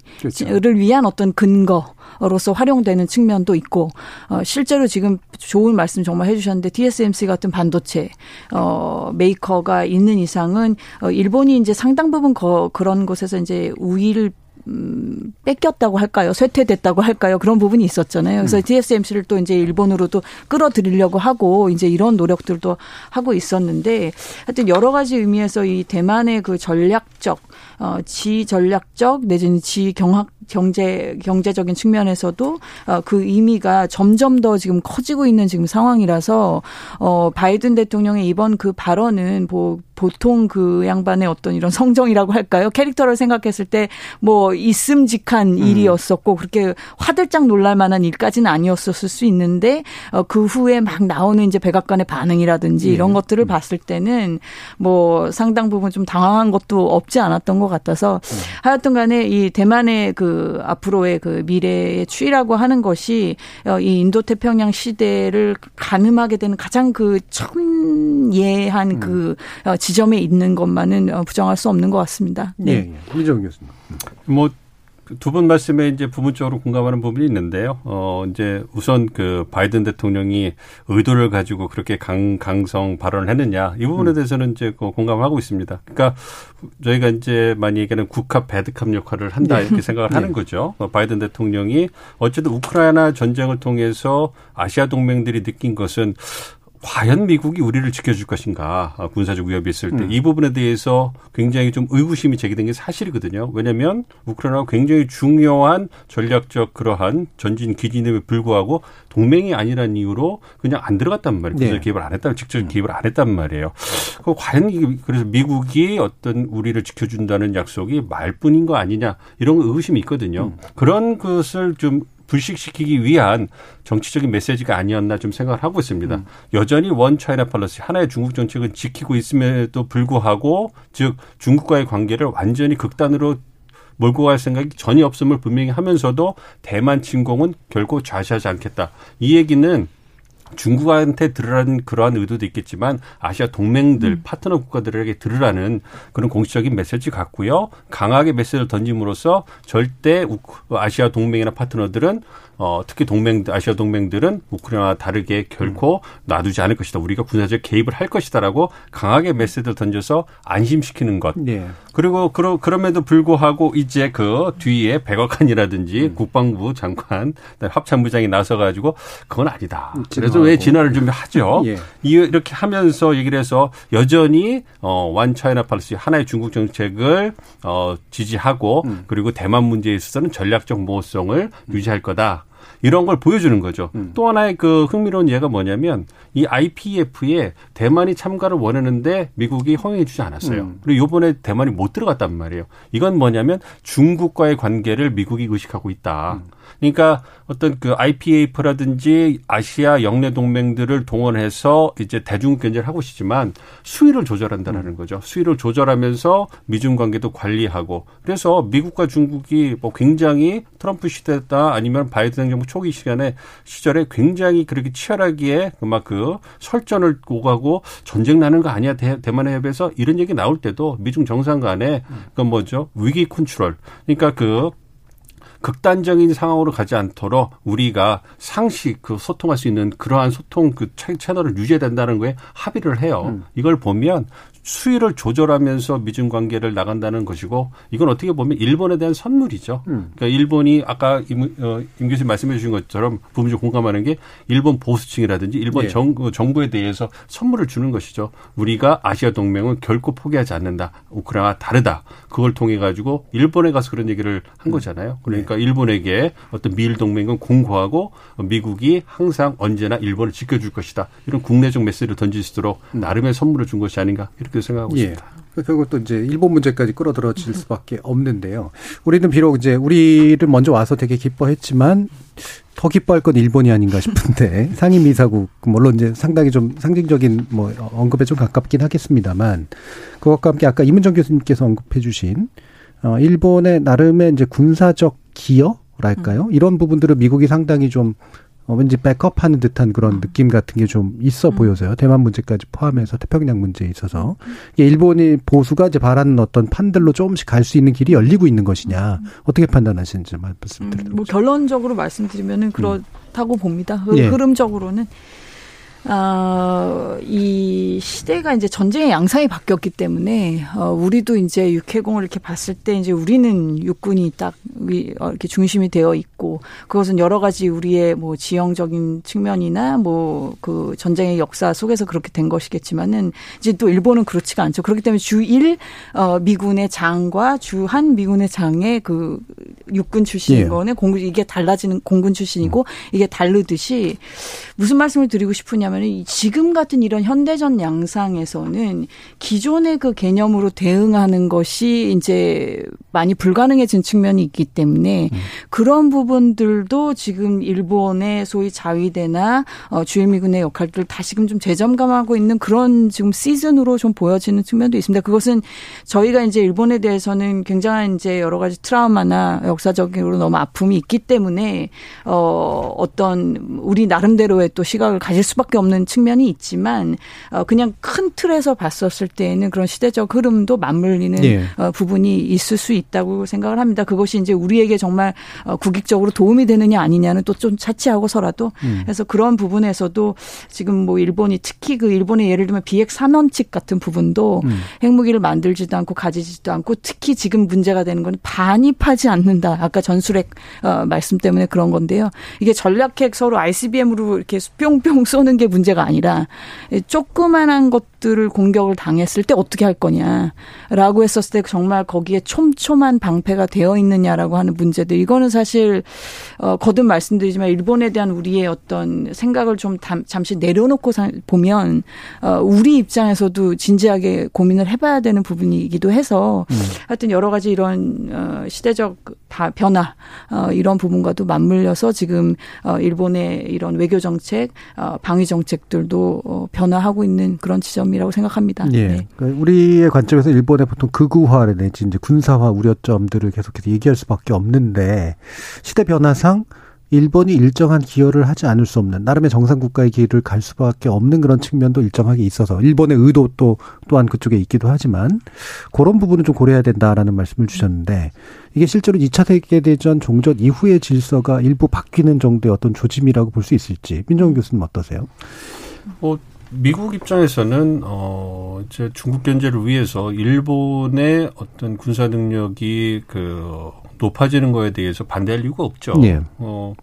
Speaker 10: 위한 어떤 근거. 로서 활용되는 측면도 있고 어 실제로 지금 좋은 말씀 정말 해주셨는데 TSMC 같은 반도체 어 메이커가 있는 이상은 어 일본이 이제 상당 부분 거, 그런 곳에서 이제 우위를 음, 뺏겼다고 할까요? 쇠퇴됐다고 할까요? 그런 부분이 있었잖아요. 그래서 TSMC를 또 이제 일본으로도 끌어들이려고 하고 이제 이런 노력들도 하고 있었는데 하여튼 여러 가지 의미에서 이 대만의 그 전략적 어, 지 전략적 내지는 지 경학 경제 경제적인 측면에서도 어, 그 의미가 점점 더 지금 커지고 있는 지금 상황이라서 어 바이든 대통령의 이번 그 발언은 뭐 보통 그 양반의 어떤 이런 성정이라고 할까요? 캐릭터를 생각했을 때 뭐 있음직한 일이었었고 그렇게 화들짝 놀랄 만한 일까지는 아니었었을 수 있는데 어, 그 후에 막 나오는 이제 백악관의 반응이라든지 이런 것들을 봤을 때는 뭐 상당 부분 좀 당황한 것도 없지 않았던 것 같아서 하여튼 간에 이 대만의 그 앞으로의 그 미래의 추이라고 하는 것이 어, 이 인도 태평양 시대를 가늠하게 되는 가장 그 첨예한 그 어, 지점에 있는 것만은 어, 부정할 수 없는 것 같습니다. 네.
Speaker 6: 예, 예. 이정 교수님.
Speaker 9: 뭐 두 분 말씀에 이제 부분적으로 공감하는 부분이 있는데요. 어 이제 우선 그 바이든 대통령이 의도를 가지고 그렇게 강 강성 발언을 했느냐 이 부분에 대해서는 이제 그 공감하고 있습니다. 그러니까 저희가 이제 많이 얘기하는 국합 배드캅 역할을 한다
Speaker 6: 네.
Speaker 9: 이렇게 생각을 하는
Speaker 6: 네.
Speaker 9: 거죠. 어, 바이든 대통령이 어쨌든 우크라이나 전쟁을 통해서 아시아 동맹들이 느낀 것은 과연 미국이 우리를 지켜줄 것인가 아, 군사적 위협이 있을 때
Speaker 6: 음.
Speaker 9: 이 부분에 대해서 굉장히 좀 의구심이 제기된 게 사실이거든요. 왜냐하면 우크라이나가 굉장히 중요한 전략적 그러한 전진 기지임에 불구하고 동맹이 아니라는 이유로 그냥 안 들어갔단 말이에요.
Speaker 6: 네.
Speaker 9: 군사 기입을 안 했다, 직접 기입을 안 했단 말이에요. 그 과연 그래서 미국이 어떤 우리를 지켜준다는 약속이 말뿐인 거 아니냐 이런 의구심이 있거든요. 그런 것을 좀 불식시키기 위한 정치적인 메시지가 아니었나 좀 생각을 하고 있습니다. 여전히 원 차이나 팔러시 하나의 중국 정책은 지키고 있음에도 불구하고 즉 중국과의 관계를 완전히 극단으로 몰고 갈 생각이 전혀 없음을 분명히 하면서도 대만 침공은 결코 좌시하지 않겠다. 이 얘기는 중국한테 들으라는 그러한 의도도 있겠지만 아시아 동맹들 파트너 국가들에게 들으라는 그런 공식적인 메시지 같고요. 강하게 메시지를 던짐으로써 절대 우- 아시아 동맹이나 파트너들은 어, 특히 동맹, 아시아 동맹들은 우크라이나와 다르게 결코 놔두지 않을 것이다. 우리가 군사적 개입을 할 것이다라고 강하게 메시지를 던져서 안심시키는 것.
Speaker 6: 네.
Speaker 9: 그리고 그러, 그럼에도 불구하고 이제 그 뒤에 백악관이라든지 국방부 장관, 합참부장이 나서 가지고 그건 아니다. 그래서 왜 진화를 좀 하죠?
Speaker 6: 예.
Speaker 9: 이렇게 하면서 얘기를 해서 여전히 어, 완 차이나 팔리시 하나의 중국 정책을 어, 지지하고 그리고 대만 문제에 있어서는 전략적 모호성을 유지할 거다. 이런 걸 보여주는 거죠. 또 하나의 그 흥미로운 예가 뭐냐면 이 IPF에 대만이 참가를 원하는데 미국이 허용해 주지 않았어요.
Speaker 6: 음.
Speaker 9: 그리고 요번에 대만이 못 들어갔단 말이에요. 이건 뭐냐면 중국과의 관계를 미국이 의식하고 있다. 그러니까 어떤 그 IPAF라든지 아시아 영내 동맹들을 동원해서 이제 대중 견제를 하고 있지만 수위를 조절한다라는 거죠. 수위를 조절하면서 미중 관계도 관리하고 그래서 미국과 중국이 뭐 굉장히 트럼프 시대다 아니면 바이든 행정부 초기 시간에 시절에 굉장히 그렇게 치열하게 막그 설전을 오가고 전쟁 나는 거 아니야 대, 대만 해협에서 이런 얘기 나올 때도 미중 정상 간에 그 뭐죠? 위기 컨트롤. 그러니까 그 극단적인 상황으로 가지 않도록 우리가 상식 그 소통할 수 있는 그러한 소통 그 채- 채널을 유지해야 된다는 거에 합의를 해요. 이걸 보면 수위를 조절하면서 미중 관계를 나간다는 것이고 이건 어떻게 보면 일본에 대한 선물이죠. 그러니까 일본이 아까 임, 어, 임 교수님 말씀해 주신 것처럼 부분적으로 공감하는 게 일본 보수층이라든지 일본
Speaker 6: 예.
Speaker 9: 정, 어, 정부에 대해서 선물을 주는 것이죠. 우리가 아시아 동맹은 결코 포기하지 않는다. 우크라이나와 다르다. 그걸 통해 가지고 일본에 가서 그런 얘기를 한 거잖아요. 그러니까 일본에게 어떤 미일 동맹은 공고하고 미국이 항상 언제나 일본을 지켜줄 것이다. 이런 국내적 메시지를 던질 수 있도록 나름의 선물을 준 것이 아닌가 이렇게 생각하고
Speaker 6: 예.
Speaker 9: 있습니다.
Speaker 6: 결국 또 이제 일본 문제까지 끌어들어질 수밖에 없는데요. 우리는 비록 이제 우리를 먼저 와서 되게 기뻐했지만 더 기뻐할 건 일본이 아닌가 싶은데 상임이사국 물론 이제 상당히 좀 상징적인 뭐 언급에 좀 가깝긴 하겠습니다만 그것과 함께 아까 이문정 교수님께서 언급해주신 어 일본의 나름의 이제 군사적 기여랄까요? 이런 부분들을 미국이 상당히 좀 어, 왠지 백업하는 듯한 그런 느낌 같은 게 좀 있어 보여서요. 대만 문제까지 포함해서 태평양 문제에 있어서 이게 일본이 보수가 이제 바라는 어떤 판들로 조금씩 갈 수 있는 길이 열리고 있는 것이냐 어떻게 판단하시는지 말씀드리도록.
Speaker 10: 뭐 결론적으로 말씀드리면은 그렇다고 봅니다. 그
Speaker 6: 예.
Speaker 10: 흐름적으로는 아, 이 시대가 이제 전쟁의 양상이 바뀌었기 때문에 어, 우리도 이제 육해공을 이렇게 봤을 때 이제 우리는 육군이 딱 위- 어, 이렇게 중심이 되어 있고 그것은 여러 가지 우리의 뭐 지형적인 측면이나 뭐 그 전쟁의 역사 속에서 그렇게 된 것이겠지만은 이제 또 일본은 그렇지가 않죠. 그렇기 때문에 주1 어, 미군의 장과 주1 미군의 장의 그 육군 출신인
Speaker 6: 예.
Speaker 10: 거는 공군 이게 달라지는 공군 출신이고 이게 다르듯이 무슨 말씀을 드리고 싶으냐면 이 지금 같은 이런 현대전 양상에서는 기존의 그 개념으로 대응하는 것이 이제 많이 불가능해진 측면이 있기 때문에 그런 부분들도 지금 일본의 소위 자위대나 어, 주일미군의 역할들을 다시금 좀 재점검하고 있는 그런 지금 시즌으로 좀 보여지는 측면도 있습니다. 그것은 저희가 이제 일본에 대해서는 굉장한 이제 여러 가지 트라우마나 역사적으로 너무 아픔이 있기 때문에 어 어떤 우리 나름대로의 또 시각을 가질 수밖에 없는 측면이 있지만 어 그냥 큰 틀에서 봤었을 때에는 그런 시대적 흐름도 맞물리는
Speaker 6: 예.
Speaker 10: 어, 부분이 있을 수 있다고 생각을 합니다. 그것이 이제 우리에게 정말 어, 국익적으로 도움이 되느냐 아니냐는 또 좀 차치하고서라도
Speaker 6: 음.
Speaker 10: 그래서 그런 부분에서도 지금 뭐 일본이 특히 그 일본의 예를 들면 비핵 삼원칙 같은 부분도
Speaker 6: 음.
Speaker 10: 핵무기를 만들지도 않고 가지지도 않고 특히 지금 문제가 되는 건 반입하지 않는다. 아까 전술핵 어, 말씀 때문에 그런 건데요. 이게 전략핵 서로 ICBM으로 이렇게 뿅뿅 쏘는 게 문제가 아니라 조그만한 것들을 공격을 당했을 때 어떻게 할 거냐라고 했었을 때 정말 거기에 촘촘한 방패가 되어 있느냐라고 하는 문제들. 이거는 사실 어, 거듭 말씀드리지만 일본에 대한 우리의 어떤 생각을 좀 담, 잠시 내려놓고 사, 보면 어, 우리 입장에서도 진지하게 고민을 해봐야 되는 부분이기도 해서 하여튼 여러 가지 이런 어, 시대적 바- 변화 어, 이런 부분과도 맞물려서 지금 어, 일본의 이런 외교 정책, 어, 방위 정책 들도 어, 변화하고 있는 그런 지점이라고 생각합니다.
Speaker 6: 예.
Speaker 10: 네.
Speaker 6: 그러니까 우리의 관점에서 일본의 보통 극우화 내지 이제 군사화 우려점들을 계속해서 얘기할 수밖에 없는데 시대 변화상 일본이 일정한 기여를 하지 않을 수 없는 나름의 정상 국가의 길을 갈 수밖에 없는 그런 측면도 일정하게 있어서 일본의 의도 또 또한 그쪽에 있기도 하지만 그런 부분은 좀 고려해야 된다라는 말씀을 주셨는데 이게 실제로 2차 세계 대전 종전 이후의 질서가 일부 바뀌는 정도의 어떤 조짐이라고 볼 수 있을지 민정 교수님 어떠세요?
Speaker 9: 뭐 미국 입장에서는 어 이제 중국 견제를 위해서 일본의 어떤 군사 능력이 그 높아지는 거에 대해서 반대할 이유가 없죠.
Speaker 6: 예.
Speaker 9: 어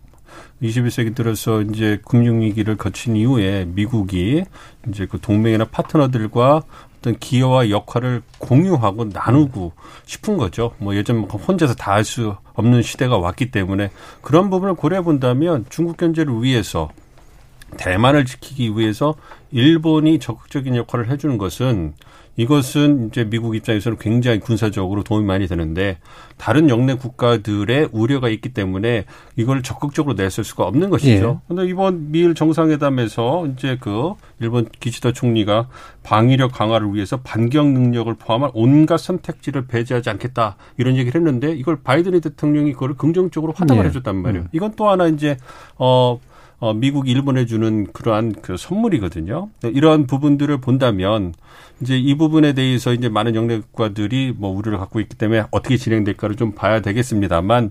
Speaker 9: 21세기 들어서 이제 금융위기를 거친 이후에 미국이 이제 그 동맹이나 파트너들과 어떤 기여와 역할을 공유하고 나누고 싶은 거죠. 뭐 예전 혼자서 다 할 수 없는 시대가 왔기 때문에 그런 부분을 고려해 본다면 중국 견제를 위해서 대만을 지키기 위해서 일본이 적극적인 역할을 해주는 것은 이것은 이제 미국 입장에서는 굉장히 군사적으로 도움이 많이 되는데 다른 영내 국가들의 우려가 있기 때문에 이걸 적극적으로 내쓸 수가 없는 것이죠. 그런데 예. 이번 미일 정상회담에서 이제 그 일본 기시다 총리가 방위력 강화를 위해서 반경 능력을 포함한 온갖 선택지를 배제하지 않겠다 이런 얘기를 했는데 이걸 바이든 대통령이 그걸 긍정적으로 화답을 예. 해줬단 말이에요. 음. 이건 또 하나 이제 어 어, 미국, 일본에 주는 그러한 그 선물이거든요. 이러한 부분들을 본다면 이제 이 부분에 대해서 이제 많은 영내 국가들이 뭐 우려를 갖고 있기 때문에 어떻게 진행될까를 좀 봐야 되겠습니다만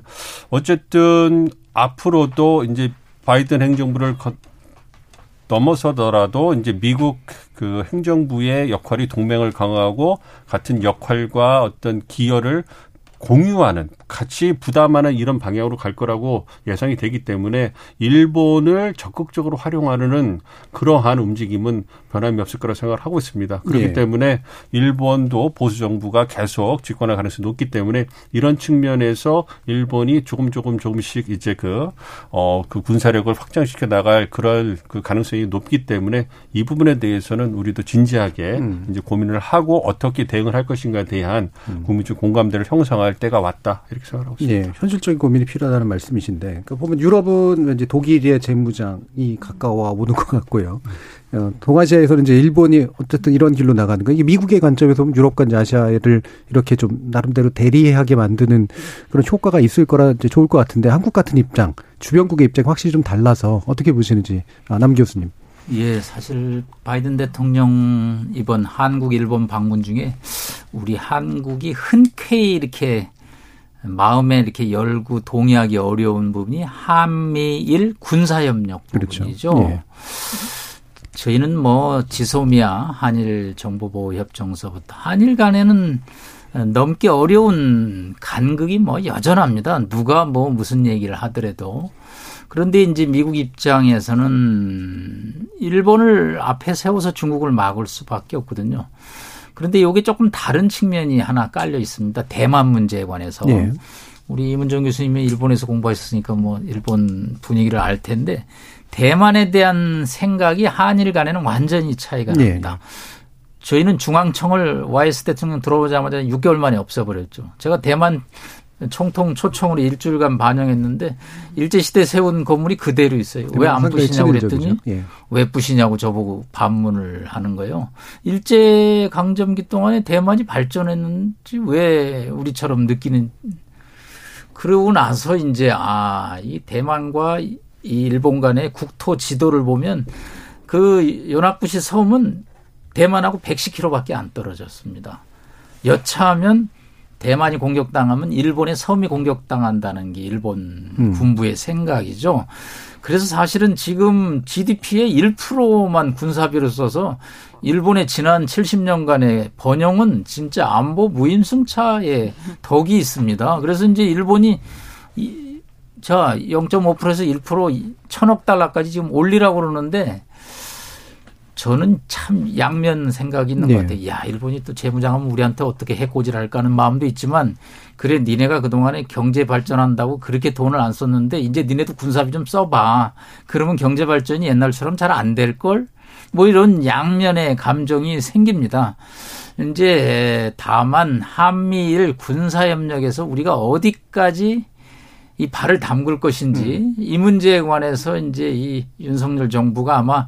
Speaker 9: 어쨌든 앞으로도 이제 바이든 행정부를 넘어서더라도 이제 미국 그 행정부의 역할이 동맹을 강화하고 같은 역할과 어떤 기여를 공유하는 같이 부담하는 이런 방향으로 갈 거라고 예상이 되기 때문에 일본을 적극적으로 활용하는 그러한 움직임은 변함이 없을 거라 생각을 하고 있습니다. 그렇기 네. 때문에 일본도 보수 정부가 계속 집권할 가능성이 높기 때문에 이런 측면에서 일본이 조금 조금 조금씩 이제 그, 어, 그 군사력을 확장시켜 나갈 그럴 그 가능성이 높기 때문에 이 부분에 대해서는 우리도 진지하게 음. 이제 고민을 하고 어떻게 대응을 할 것인가에 대한 음. 국민적 공감대를 형성할 때가 왔다. 이렇게 이렇게 생각하고 있습니다.
Speaker 6: 네, 현실적인 고민이 필요하다는 말씀이신데, 그러니까 보면 유럽은 왠지 독일의 재무장이 가까워 오는 것 같고요. 어, 동아시아에서는 이제 일본이 어쨌든 이런 길로 나가는 거 이게 미국의 관점에서 보면 유럽과 아시아를 이렇게 좀 나름대로 대리하게 만드는 그런 효과가 있을 거라 이제 좋을 것 같은데 한국 같은 입장, 주변국의 입장이 확실히 좀 달라서 어떻게 보시는지 아, 남 교수님.
Speaker 8: 예, 사실 바이든 대통령 이번 한국 일본 방문 중에 우리 한국이 흔쾌히 이렇게 마음에 이렇게 열고 동의하기 어려운 부분이 한미일 군사협력 그렇죠. 부분이죠. 그렇죠. 예. 저희는 뭐 지소미아 한일 정보보호 협정서부터 한일 간에는 넘기 어려운 간극이 뭐 여전합니다. 누가 뭐 무슨 얘기를 하더라도. 그런데 이제 미국 입장에서는 일본을 앞에 세워서 중국을 막을 수밖에 없거든요. 그런데 이게 조금 다른 측면이 하나 깔려 있습니다. 대만 문제에 관해서. 네. 우리 이문정 교수님이 일본에서 공부하셨으니까 뭐 일본 분위기를 알 텐데 대만에 대한 생각이 한일 간에는 완전히 차이가 네. 납니다. 저희는 중앙청을 YS 대통령 들어오자마자 6개월 만에 없애버렸죠. 제가 대만 총통 초청으로 일주일간 반영했는데 일제 시대 세운 건물이 그대로 있어요. 왜 안 부시냐고 그랬더니 예. 왜 부시냐고 저보고 반문을 하는 거예요. 일제 강점기 동안에 대만이 발전했는지 왜 우리처럼 느끼는 그러고 나서 이제 아, 이 대만과 이 일본 간의 국토 지도를 보면 그 연합부시 섬은 대만하고 110km밖에 안 떨어졌습니다. 여차하면 대만이 공격당하면 일본의 섬이 공격당한다는 게 일본 음. 군부의 생각이죠. 그래서 사실은 지금 GDP의 1%만 군사비를 써서 일본의 지난 70년간의 번영은 진짜 안보 무임승차의 덕이 있습니다. 그래서 이제 일본이 이, 자, 0.5%에서 1% 천억 달러까지 지금 올리라고 그러는데 저는 참 양면 생각이 있는 네. 것 같아요. 야, 일본이 또 재무장하면 우리한테 어떻게 해코지를 할까 하는 마음도 있지만 그래 니네가 그동안에 경제 발전한다고 그렇게 돈을 안 썼는데 이제 니네도 군사비 좀 써봐. 그러면 경제 발전이 옛날처럼 잘 안 될 걸? 뭐 이런 양면의 감정이 생깁니다. 이제 다만 한미일 군사 협력에서 우리가 어디까지 이 발을 담글 것인지 음. 이 문제에 관해서 이제 이 윤석열 정부가 아마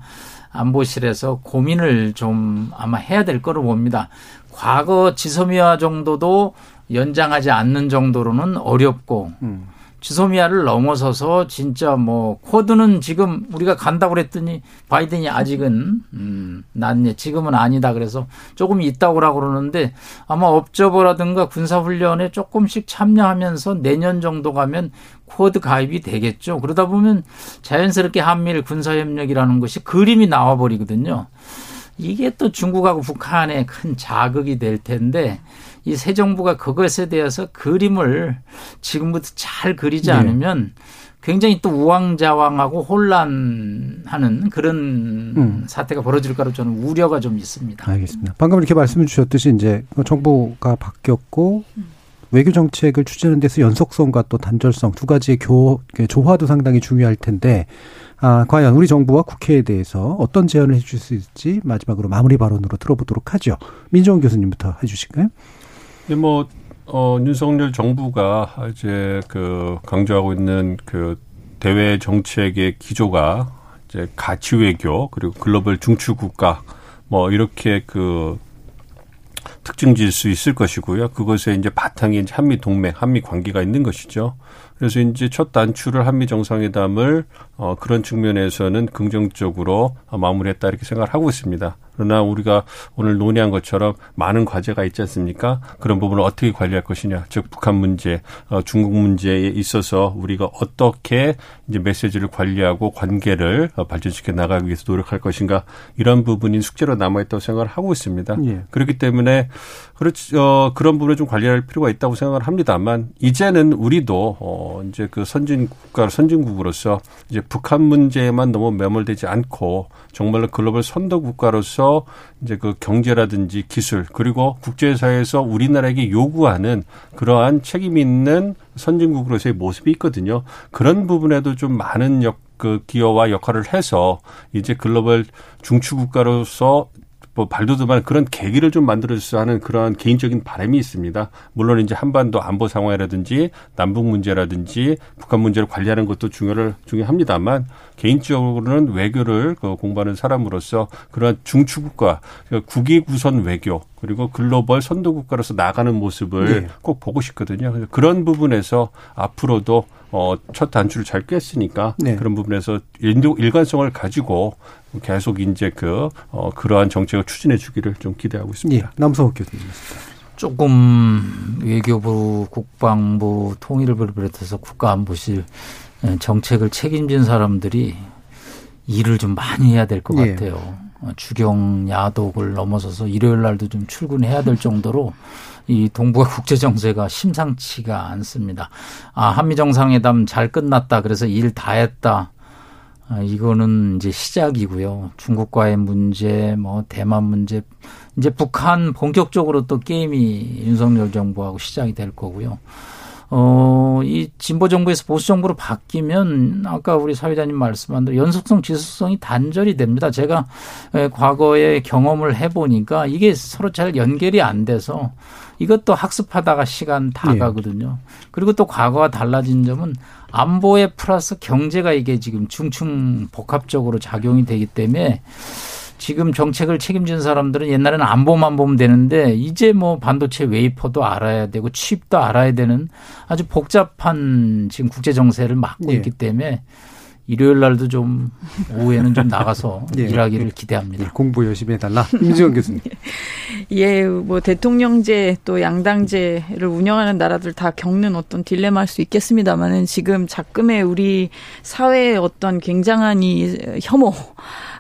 Speaker 8: 안보실에서 고민을 좀 아마 해야 될 거로 봅니다. 과거 지소미아 정도도 연장하지 않는 정도로는 어렵고 음. 지소미아를 넘어서서 진짜 뭐 코드는 지금 우리가 간다고 그랬더니 바이든이 아직은 음, 낫네. 지금은 아니다. 그래서 조금 있다 오라고 그러는데 아마 업저버라든가 군사 훈련에 조금씩 참여하면서 내년 정도 가면 쿼드 가입이 되겠죠. 그러다 보면 자연스럽게 한미일 군사 협력이라는 것이 그림이 나와 버리거든요. 이게 또 중국하고 북한에 큰 자극이 될 텐데 이 새 정부가 그것에 대해서 그림을 지금부터 잘 그리지
Speaker 6: 네.
Speaker 8: 않으면 굉장히 또 우왕좌왕하고 혼란하는 그런
Speaker 6: 음.
Speaker 8: 사태가 벌어질 거로 저는 우려가 좀 있습니다.
Speaker 6: 알겠습니다. 방금 이렇게 말씀해 주셨듯이 이제 정부가 바뀌었고 외교 정책을 추진하는 데서 연속성과 또 단절성 두 가지의 교, 그 조화도 상당히 중요할 텐데 아, 과연 우리 정부와 국회에 대해서 어떤 제안을 해줄 수 있을지 마지막으로 마무리 발언으로 들어보도록 하죠. 민정원 교수님부터 해 주실까요?
Speaker 9: 뭐, 어, 윤석열 정부가 이제 그 강조하고 있는 그 대외 정책의 기조가 이제 가치 외교 그리고 글로벌 중추 국가 뭐 이렇게 그 특징질 수 있을 것이고요. 그것에 이제 바탕에 이제 한미 동맹, 한미 관계가 있는 것이죠. 그래서 이제 첫 단추를 한미 정상회담을 어 그런 측면에서는 긍정적으로 마무리했다 이렇게 생각을 하고 있습니다. 그러나 우리가 오늘 논의한 것처럼 많은 과제가 있지 않습니까? 그런 부분을 어떻게 관리할 것이냐, 즉 북한 문제, 어, 중국 문제에 있어서 우리가 어떻게 이제 메시지를 관리하고 관계를 어, 발전시켜 나가기 위해서 노력할 것인가 이런 부분이 숙제로 남아 있다고 생각을 하고 있습니다.
Speaker 6: 예.
Speaker 9: 그렇기 때문에 그렇지 어, 그런 부분을 좀 관리할 필요가 있다고 생각을 합니다만 이제는 우리도 어, 이제 그 선진 국가 선진국으로서 이제 북한 문제에만 너무 매몰되지 않고 정말로 글로벌 선도 국가로서 이제 그 경제라든지 기술 그리고 국제사회에서 우리나라에게 요구하는 그러한 책임 있는 선진국으로서의 모습이 있거든요. 그런 부분에도 좀 많은 역, 그 기여와 역할을 해서 이제 글로벌 중추 국가로서 뭐 발돋움한 그런 계기를 좀 만들어주서 하는 그러한 개인적인 바람이 있습니다. 물론 이제 한반도 안보 상황이라든지 남북 문제라든지 북한 문제를 관리하는 것도 중요를 중요합니다만 개인적으로는 외교를 그 공부하는 사람으로서 그러한 중추국가 그러니까 국위 구선 외교 그리고 글로벌 선도 국가로서 나가는 모습을
Speaker 6: 네.
Speaker 9: 꼭 보고 싶거든요. 그래서 그런 부분에서 앞으로도 어, 첫 단추를 잘 꿰으니까
Speaker 6: 네.
Speaker 9: 그런 부분에서 일관성을 가지고 계속 이제 그, 어, 그러한 정책을 추진해 주기를 좀 기대하고 있습니다.
Speaker 6: 예, 남성욱 교수님.
Speaker 8: 조금 외교부, 국방부, 통일부를 비롯해서 국가안보실 예, 정책을 책임진 사람들이 일을 좀 많이 해야 될것
Speaker 6: 예.
Speaker 8: 같아요. 어, 주경 야독을 넘어서서 일요일 날도 좀 출근해야 될 정도로 이 동북아 국제 정세가 심상치가 않습니다. 아, 한미 정상회담 잘 끝났다. 그래서 일 다 했다. 아, 이거는 이제 시작이고요. 중국과의 문제, 뭐 대만 문제, 이제 북한 본격적으로 또 게임이 윤석열 정부하고 시작이 될 거고요. 어, 이 진보 정부에서 보수 정부로 바뀌면 아까 우리 사회자님 말씀한 대로 연속성, 지속성이 단절이 됩니다. 제가 에, 과거에 경험을 해보니까 이게 서로 잘 연결이 안 돼서 이것도 학습하다가 시간 다
Speaker 6: 예.
Speaker 8: 가거든요. 그리고 또 과거와 달라진 점은 안보에 플러스 경제가 이게 지금 중충 복합적으로 작용이 되기 때문에 지금 정책을 책임진 사람들은 옛날에는 안보만 보면 되는데 이제 뭐 반도체 웨이퍼도 알아야 되고 칩도 알아야 되는 아주 복잡한 지금 국제 정세를 맡고
Speaker 6: 예.
Speaker 8: 있기 때문에 일요일 날도 좀 오후에는 좀 나가서
Speaker 6: 예.
Speaker 8: 일하기를 기대합니다.
Speaker 6: 공부 열심히 해달라. 임지원 교수님.
Speaker 10: 예, 뭐 대통령제 또 양당제를 운영하는 나라들 다 겪는 어떤 딜레마일 수 있겠습니다만은 지금 작금의 우리 사회의 어떤 굉장한 이 혐오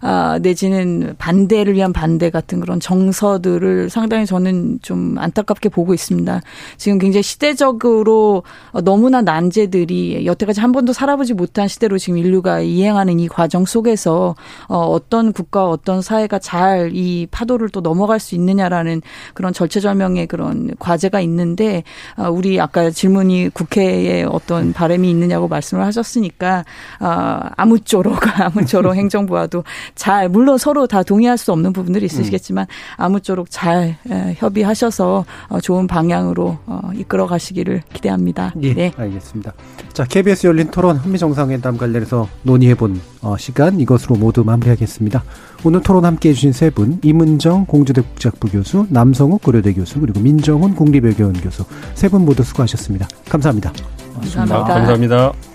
Speaker 10: 아, 내지는 반대를 위한 반대 같은 그런 정서들을 상당히 저는 좀 안타깝게 보고 있습니다. 지금 굉장히 시대적으로 너무나 난제들이 여태까지 한 번도 살아보지 못한 시대로 지금 인류가 이행하는 이 과정 속에서 어, 어떤 국가 어떤 사회가 잘 이 파도를 또 넘어갈 수 있느냐라는 그런 절체절명의 그런 과제가 있는데 아, 우리 아까 질문이 국회에 어떤 바람이 있느냐고 말씀을 하셨으니까 아, 아무쪼록 아무쪼록 행정부와도 잘 물론 서로 다 동의할 수 없는 부분들이 있으시겠지만 아무쪼록 잘 에, 협의하셔서 어, 좋은 방향으로 어, 이끌어 가시기를 기대합니다.
Speaker 6: 예,
Speaker 10: 네.
Speaker 6: 알겠습니다. 자, KBS 열린 토론 한미 정상회담 관련해서 논의해본 어, 시간 이것으로 모두 마무리하겠습니다. 오늘 토론 함께 해 주신 세 분, 이문정 공주대 국제학부 교수, 남성욱 고려대 교수, 그리고 민정훈 국립외교원 교수 세 분 모두 수고하셨습니다. 감사합니다.
Speaker 10: 감사합니다.
Speaker 9: 감사합니다.